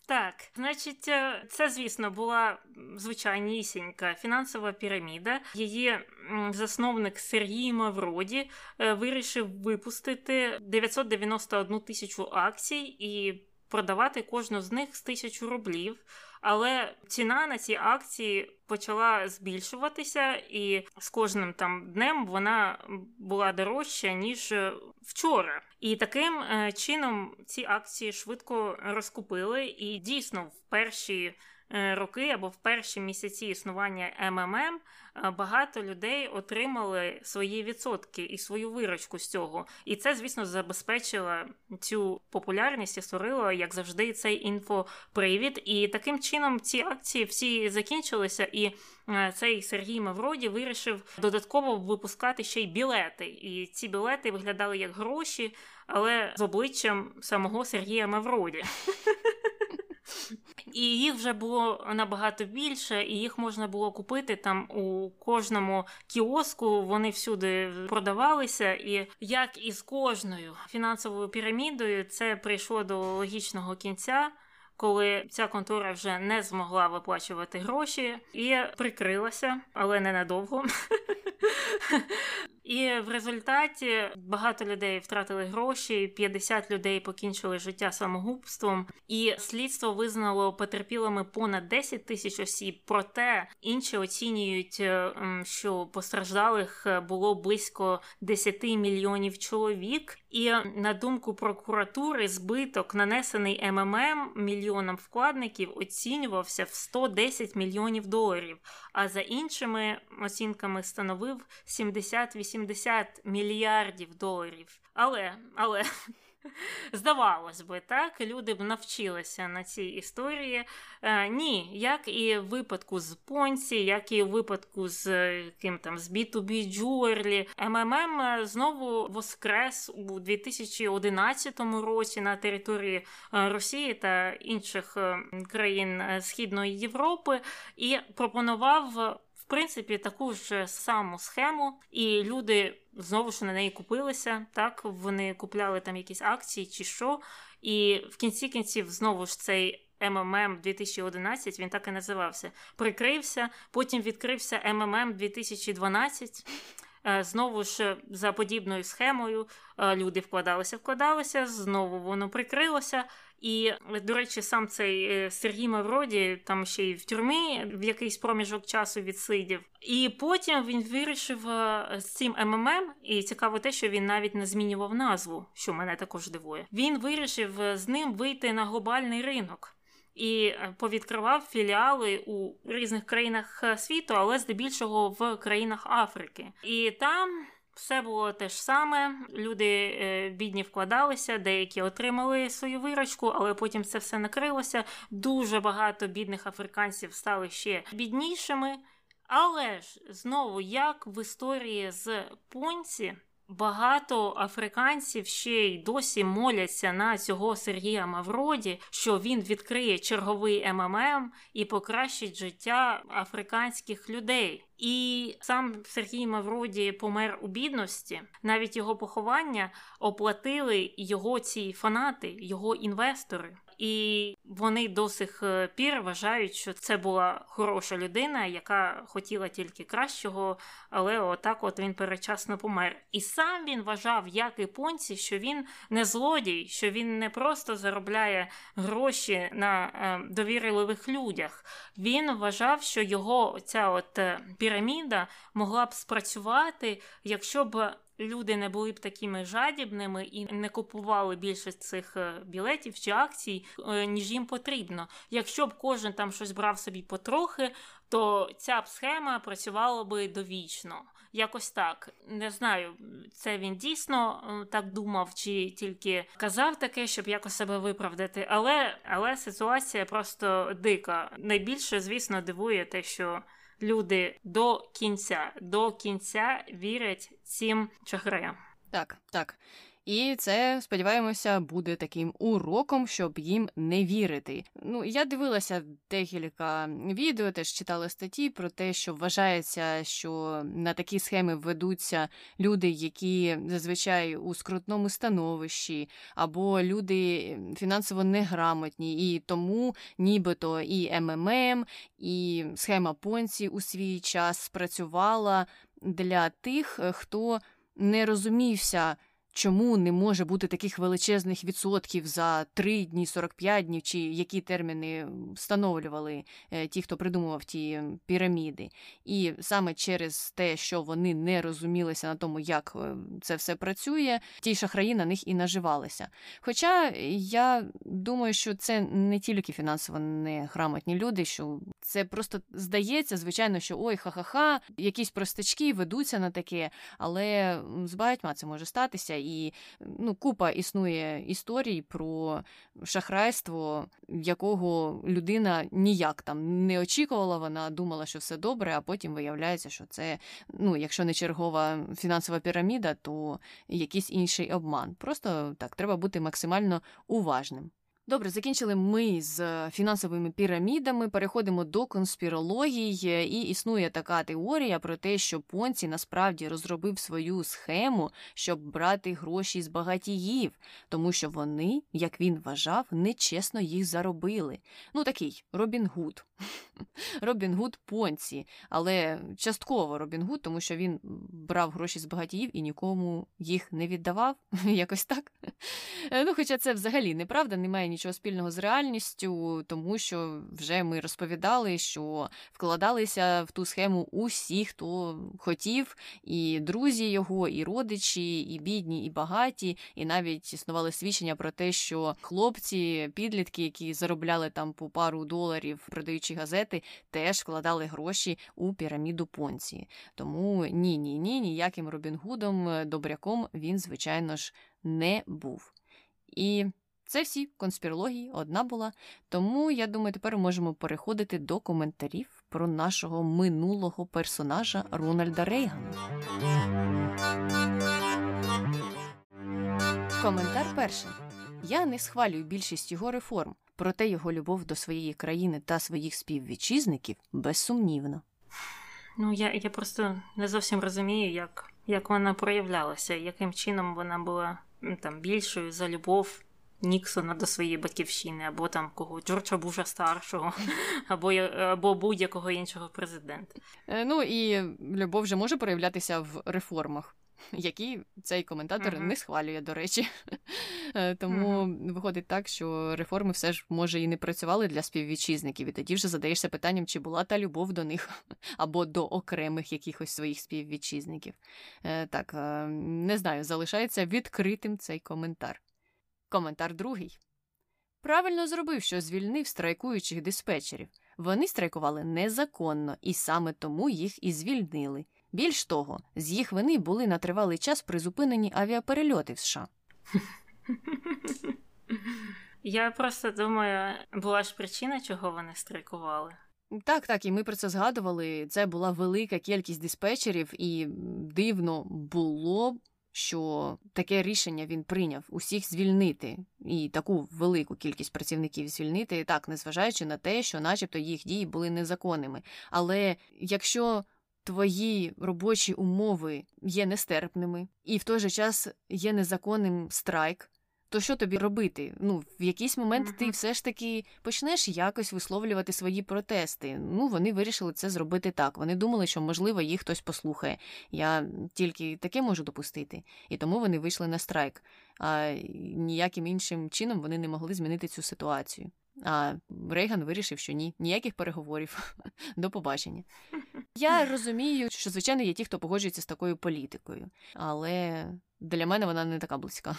Так, значить, е, це, звісно, була звичайнісінька фінансова піраміда. Її засновник Сергій Мавроді е, вирішив випустити 991 тисячу акцій і продавати кожну з них з тисячу рублів. Але ціна на ці акції почала збільшуватися, і з кожним там днем вона була дорожча ніж е, вчора. І таким е, чином ці акції швидко розкупили. І дійсно в перші роки або в перші місяці існування МММ е, багато людей отримали свої відсотки і свою виручку з цього. І це, звісно, забезпечило цю популярність і створило, як завжди, цей інфопривід. І таким чином ці акції всі закінчилися. І е, цей Сергій Мавроді вирішив додатково випускати ще й білети. І ці білети виглядали як гроші, але з обличчям самого Сергія Мавроді. [laughs] І їх вже було набагато більше, і їх можна було купити там у кожному кіоску. Вони всюди продавалися. І як і з кожною фінансовою пірамідою, це прийшло до логічного кінця. Коли ця контора вже не змогла виплачувати гроші і прикрилася, але ненадовго. І в результаті багато людей втратили гроші, 50 людей покінчили життя самогубством, і слідство визнало потерпілими понад 10 тисяч осіб. Проте інші оцінюють, е, що постраждалих було близько 10 мільйонів чоловік. І на думку прокуратури, збиток, нанесений МММ мільйонам вкладників, оцінювався в 110 мільйонів доларів. А за іншими оцінками становив 70-80 мільярдів доларів. Але, але. Здавалось би, так, люди б навчилися на цій історії. Е, Ні, як і в випадку з Понці, як і в випадку з ким там з B2B Jewelry, МММ знову воскрес у 2011 році на території е, Росії та інших е, країн е, Східної Європи і пропонував принципі таку ж саму схему, і люди знову ж на неї купилися. Так вони купляли там якісь акції чи що. І в кінці кінців знову ж цей. МММ 2011, він так і називався. Прикрився, потім відкрився МММ 2012. Е, знову ж за подібною схемою е, люди вкладалися, вкладалися, знову воно прикрилося. І, до речі, сам цей е, Сергій Мавроді там ще й в тюрмі в якийсь проміжок часу відсидів. І потім він вирішив з цим МММ, і цікаво те, що він навіть не змінював назву, що мене також дивує. Він вирішив з ним вийти на глобальний ринок і е, повідкривав філіали у різних країнах е, світу, але здебільшого в країнах Африки. І там. Все було те ж саме. Люди е, бідні вкладалися, деякі отримали свою вирочку, але потім це все накрилося. Дуже багато бідних африканців стали ще біднішими. Але ж знову, як в історії з Понці, Багато африканців ще й досі моляться на цього Сергія Мавроді, що він відкриє черговий МММ і покращить життя африканських людей. І сам Сергій Мавроді помер у бідності. Навіть його поховання оплатили його ці фанати, його інвестори і вони до сих е, пір вважають, що це була хороша людина, яка хотіла тільки кращого, але отак от він перечасно помер. І сам він вважав, як і понці, що він не злодій, що він не просто заробляє гроші на е, довірливих людях. Він вважав, що його ця от е, піраміда могла б спрацювати, якщо б люди не були б такими жадібними і не купували більше цих е, білетів чи акцій, е, ніж їм потрібно. Якщо б кожен там щось брав собі потрохи, то ця б схема працювала би довічно. Якось так. Не знаю, це він дійсно е, так думав, чи тільки казав таке, щоб якось себе виправдати. Але але ситуація просто дика. Найбільше, звісно, дивує те, що люди до кінця, до кінця вірять цим чахраям Так, так. І це, сподіваємося, буде таким уроком, щоб їм не вірити. Ну, я дивилася декілька відео, теж читала статті про те, що вважається, що на такі схеми ведуться люди, які зазвичай у скрутному становищі, або люди фінансово неграмотні, і тому нібито і МММ, і схема Понці у свій час спрацювала для тих, хто не розумівся чому не може бути таких величезних відсотків за 3 дні, 45 днів, чи які терміни встановлювали е, ті, хто придумував ті піраміди. І саме через те, що вони не розумілися на тому, як е, це все працює, ті шахраї на них і наживалися. Хоча я думаю, що це не тільки фінансово неграмотні люди, що це просто здається, звичайно, що ой, ха-ха-ха, якісь простачки ведуться на таке, але з багатьма це може статися і ну, купа існує історій про шахрайство, якого людина ніяк там не очікувала, вона думала, що все добре, а потім виявляється, що це, ну, якщо не чергова фінансова піраміда, то якийсь інший обман. Просто так, треба бути максимально уважним. Добре, закінчили ми з фінансовими пірамідами. Переходимо до конспірології, і існує така теорія про те, що Понці насправді розробив свою схему, щоб брати гроші з багатіїв, тому що вони, як він вважав, нечесно їх заробили. Ну такий Робін Гуд. [laughs] Робін Гуд Понці, але частково Робін Гуд, тому що він брав гроші з багатіїв і нікому їх не віддавав. [laughs] Якось так. Ну, Хоча це взагалі неправда, немає нічого спільного з реальністю, тому що вже ми розповідали, що вкладалися в ту схему усі, хто хотів, і друзі його, і родичі, і бідні, і багаті, і навіть існували свідчення про те, що хлопці, підлітки, які заробляли там по пару доларів, продаючи газети, теж вкладали гроші у піраміду Понці. Тому ні, ні, ні, ніяким Робін Гудом, добряком він, звичайно ж, не був. І це всі конспірології, одна була. Тому я думаю, тепер можемо переходити до коментарів про нашого минулого персонажа Рональда Рейгана. Коментар перший. Я не схвалюю більшість його реформ, проте його любов до своєї країни та своїх співвітчизників безсумнівна. Ну, я я просто не зовсім розумію, як як вона проявлялася, яким чином вона була там більшою за любов Ніксона до своєї батьківщини, або там кого Джорджа Буша старшого, [laughs] або або будь-якого іншого президента. Е, ну і любов вже може проявлятися в реформах, які цей коментатор uh-huh. не схвалює, до речі. Е, тому uh-huh. виходить так, що реформи все ж може і не працювали для співвітчизників, і тоді вже задаєшся питанням, чи була та любов до них [laughs] або до окремих якихось своїх співвітчизників. Е, так, не знаю, залишається відкритим цей коментар. Коментар другий. Правильно зробив, що звільнив страйкуючих диспетчерів. Вони страйкували незаконно, і саме тому їх і звільнили. Більш того, з їх вини були на тривалий час призупинені авіаперельоти в США. Я просто думаю, була ж причина, чого вони страйкували. Так, так, і ми про це згадували. Це була велика кількість диспетчерів, і дивно було що таке рішення він прийняв усіх звільнити і таку велику кількість працівників звільнити, так незважаючи на те, що, начебто, їх дії були незаконними. Але якщо твої робочі умови є нестерпними, і в той же час є незаконним страйк, то що тобі робити? Ну, в якийсь момент ти все ж таки почнеш якось висловлювати свої протести. Ну, вони вирішили це зробити так. Вони думали, що, можливо, їх хтось послухає. Я тільки таке можу допустити. І тому вони вийшли на страйк. А ніяким іншим чином вони не могли змінити цю ситуацію. А Рейган вирішив, що ні, ніяких переговорів. [laughs] До побачення. Я [laughs] розумію, що звичайно є ті, хто погоджується з такою політикою, але для мене вона не така близька.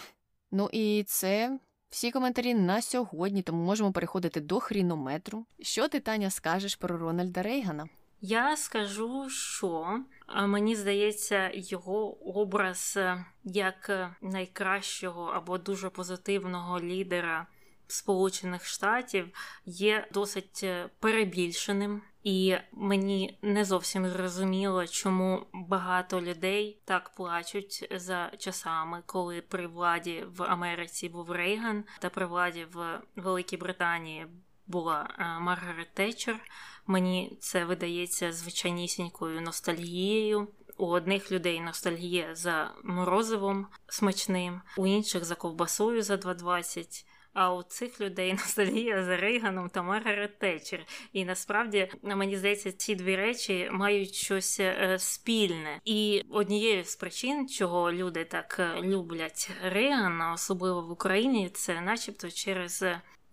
Ну і це всі коментарі на сьогодні, тому можемо переходити до хрінометру. Що ти, Таня, скажеш про Рональда Рейгана? Я скажу, що мені здається, його образ е, як найкращого або дуже позитивного лідера Сполучених Штатів є досить е, перебільшеним. І мені не зовсім зрозуміло, чому багато людей так плачуть за часами, коли при владі в Америці був Рейган, та при владі в Великій Британії була Маргарет Тетчер. Мені це видається звичайнісінькою ностальгією. У одних людей ностальгія за морозивом смачним, у інших за ковбасою за 2,20. А у цих людей [laughs] ностальгія за Рейганом та Маргарет Тетчер. І насправді мені здається, ці дві речі мають щось е, спільне. І однією з причин, чого люди так е, люблять Рейгана, особливо в Україні, це, начебто, через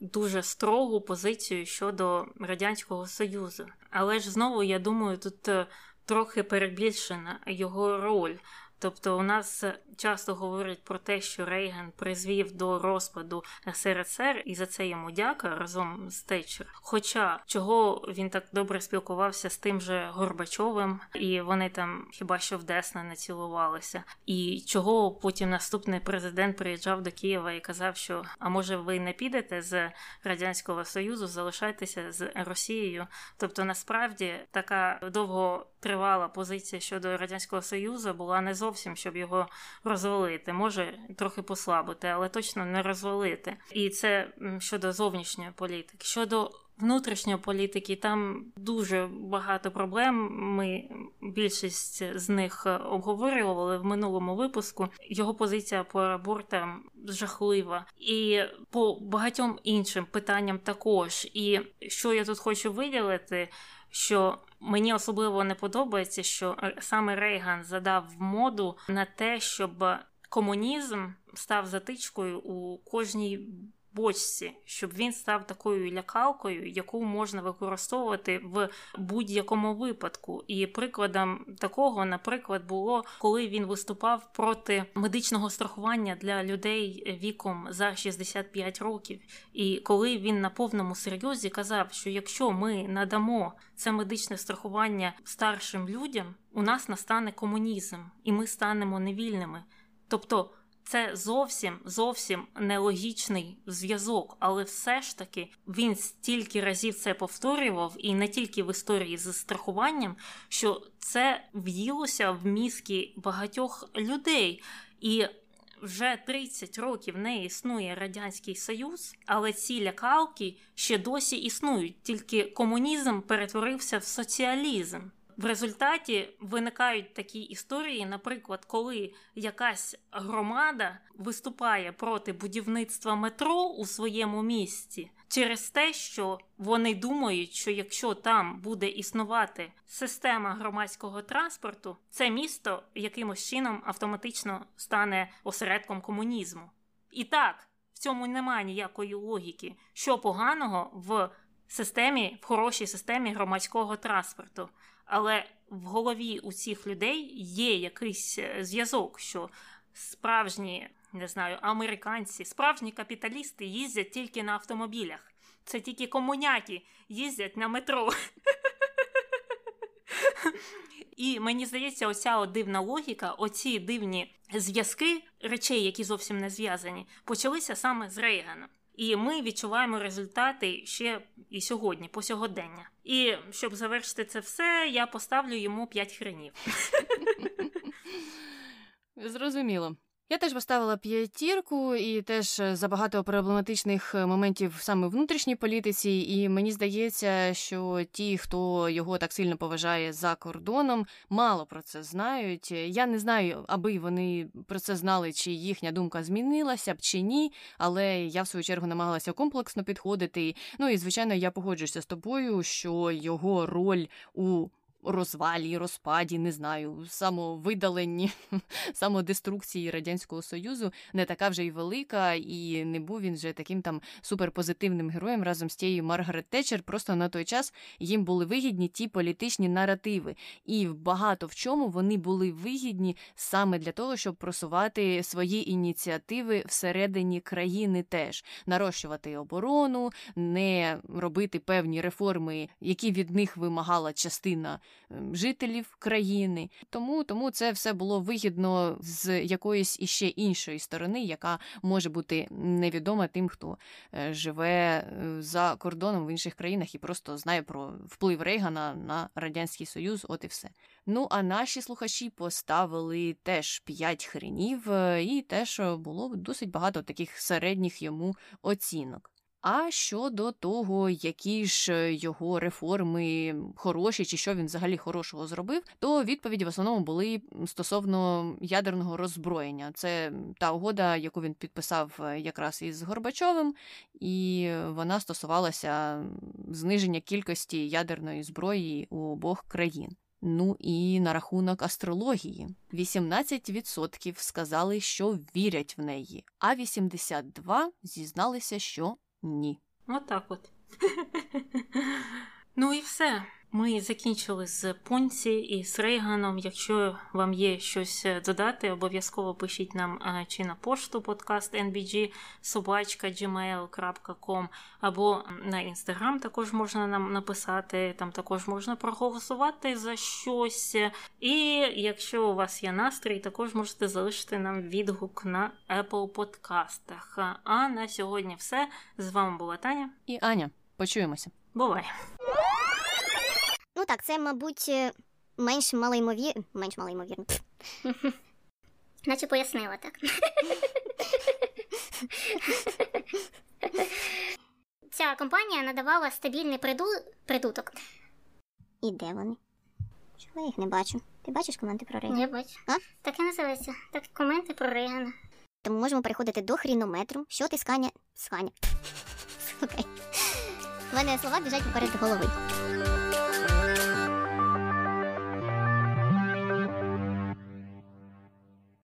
дуже строгу позицію щодо радянського союзу. Але ж знову я думаю, тут е, трохи перебільшена його роль. Тобто у нас часто говорять про те, що Рейган призвів до розпаду СРСР, і за це йому дяка разом з Тетчер. Хоча чого він так добре спілкувався з тим же Горбачовим, і вони там хіба що в Десна не цілувалися, і чого потім наступний президент приїжджав до Києва і казав, що а може ви не підете з радянського союзу, залишайтеся з Росією. Тобто, насправді така довго тривала позиція щодо радянського союзу була не зовсім щоб його розвалити, може трохи послабити, але точно не розвалити. І це щодо зовнішньої політики. Щодо внутрішньої політики, там дуже багато проблем. Ми більшість з них обговорювали в минулому випуску. Його позиція по абортам жахлива, і по багатьом іншим питанням також. І що я тут хочу виділити, що Мені особливо не подобається, що е, саме Рейган задав моду на те, щоб комунізм став затичкою у кожній бочці, щоб він став такою лякалкою, яку можна використовувати в будь-якому випадку. І прикладом такого, наприклад, було коли він виступав проти медичного страхування для людей віком за 65 років. І коли він на повному серйозі казав, що якщо ми надамо це медичне страхування старшим людям, у нас настане комунізм, і ми станемо невільними. Тобто це зовсім зовсім нелогічний зв'язок, але все ж таки він стільки разів це повторював, і не тільки в історії з страхуванням, що це в'їлося в мізки багатьох людей. І вже 30 років не існує Радянський Союз, але ці лякалки ще досі існують, тільки комунізм перетворився в соціалізм. В результаті виникають такі історії, наприклад, коли якась громада виступає проти будівництва метро у своєму місті через те, що вони думають, що якщо там буде існувати система громадського транспорту, це місто якимось чином автоматично стане осередком комунізму. І так, в цьому немає ніякої логіки, що поганого в системі, в хорошій системі громадського транспорту але в голові у цих людей є якийсь е, зв'язок, що справжні, не знаю, американці, справжні капіталісти їздять тільки на автомобілях. Це тільки комуняки їздять на метро. [laughs] І мені здається, оця дивна логіка, оці дивні зв'язки речей, які зовсім не зв'язані, почалися саме з Рейгана. І ми відчуваємо результати ще і сьогодні, по сьогодення. І щоб завершити це все, я поставлю йому 5 хренів. [laughs] Зрозуміло. Я теж поставила п'ятірку і теж е, за багато проблематичних е, моментів саме в внутрішній політиці, і мені здається, що ті, хто його так сильно поважає за кордоном, мало про це знають. Я не знаю, аби вони про це знали, чи їхня думка змінилася б чи ні. Але я в свою чергу намагалася комплексно підходити. Ну і звичайно, я погоджуюся з тобою, що його роль у розвалі, розпаді, не знаю, самовидаленні, [laughs] самодеструкції Радянського Союзу. Не така вже й велика, і не був він вже таким там суперпозитивним героєм разом з тією Маргарет Тетчер. Просто на той час їм були вигідні ті політичні наративи, і багато в чому вони були вигідні саме для того, щоб просувати свої ініціативи всередині країни, теж. Нарощувати оборону, не робити певні реформи, які від них вимагала частина жителів країни. Тому тому це все було вигідно з якоїсь іще іншої сторони, яка може бути невідома тим, хто е, живе е, за кордоном в інших країнах і просто знає про вплив Рейгана на радянський союз. От і все. Ну а наші слухачі поставили теж п'ять хренів, е, і теж було досить багато таких середніх йому оцінок. А щодо того, які ж е, його реформи хороші, чи що він взагалі хорошого зробив, то відповіді в основному були стосовно ядерного роззброєння. Це та угода, яку він підписав е, якраз із Горбачовим, і вона стосувалася зниження кількості ядерної зброї у обох країн. Ну і на рахунок астрології 18% сказали, що вірять в неї, а 82% зізналися, що ні. Отак от. [laughs] Ну і все. Ми закінчили з Понці і з Рейганом. Якщо вам є щось е, додати, обов'язково пишіть нам е, чи на пошту подкаст NBG собачка gmail.com або на інстаграм також можна нам написати, там також можна проголосувати за щось. І якщо у вас є настрій, також можете залишити нам відгук на Apple подкастах. А на сьогодні все. З вами була Таня і Аня. Почуємося. Бувай! Ну так, це, мабуть, е, менш малоймовірно. Менш малоймовірно. [laughs] Наче пояснила так. Ця компанія надавала стабільний приду... придуток. І де вони? Чого я їх не бачу? Ти бачиш коменти про Рейгана? Я бачу. А? Так і називається. Так, коменти про Рейгана. Тому можемо переходити до хрінометру. Що ти сканя? Сканя. [laughs] Слухай. У мене слова біжать поперед голови.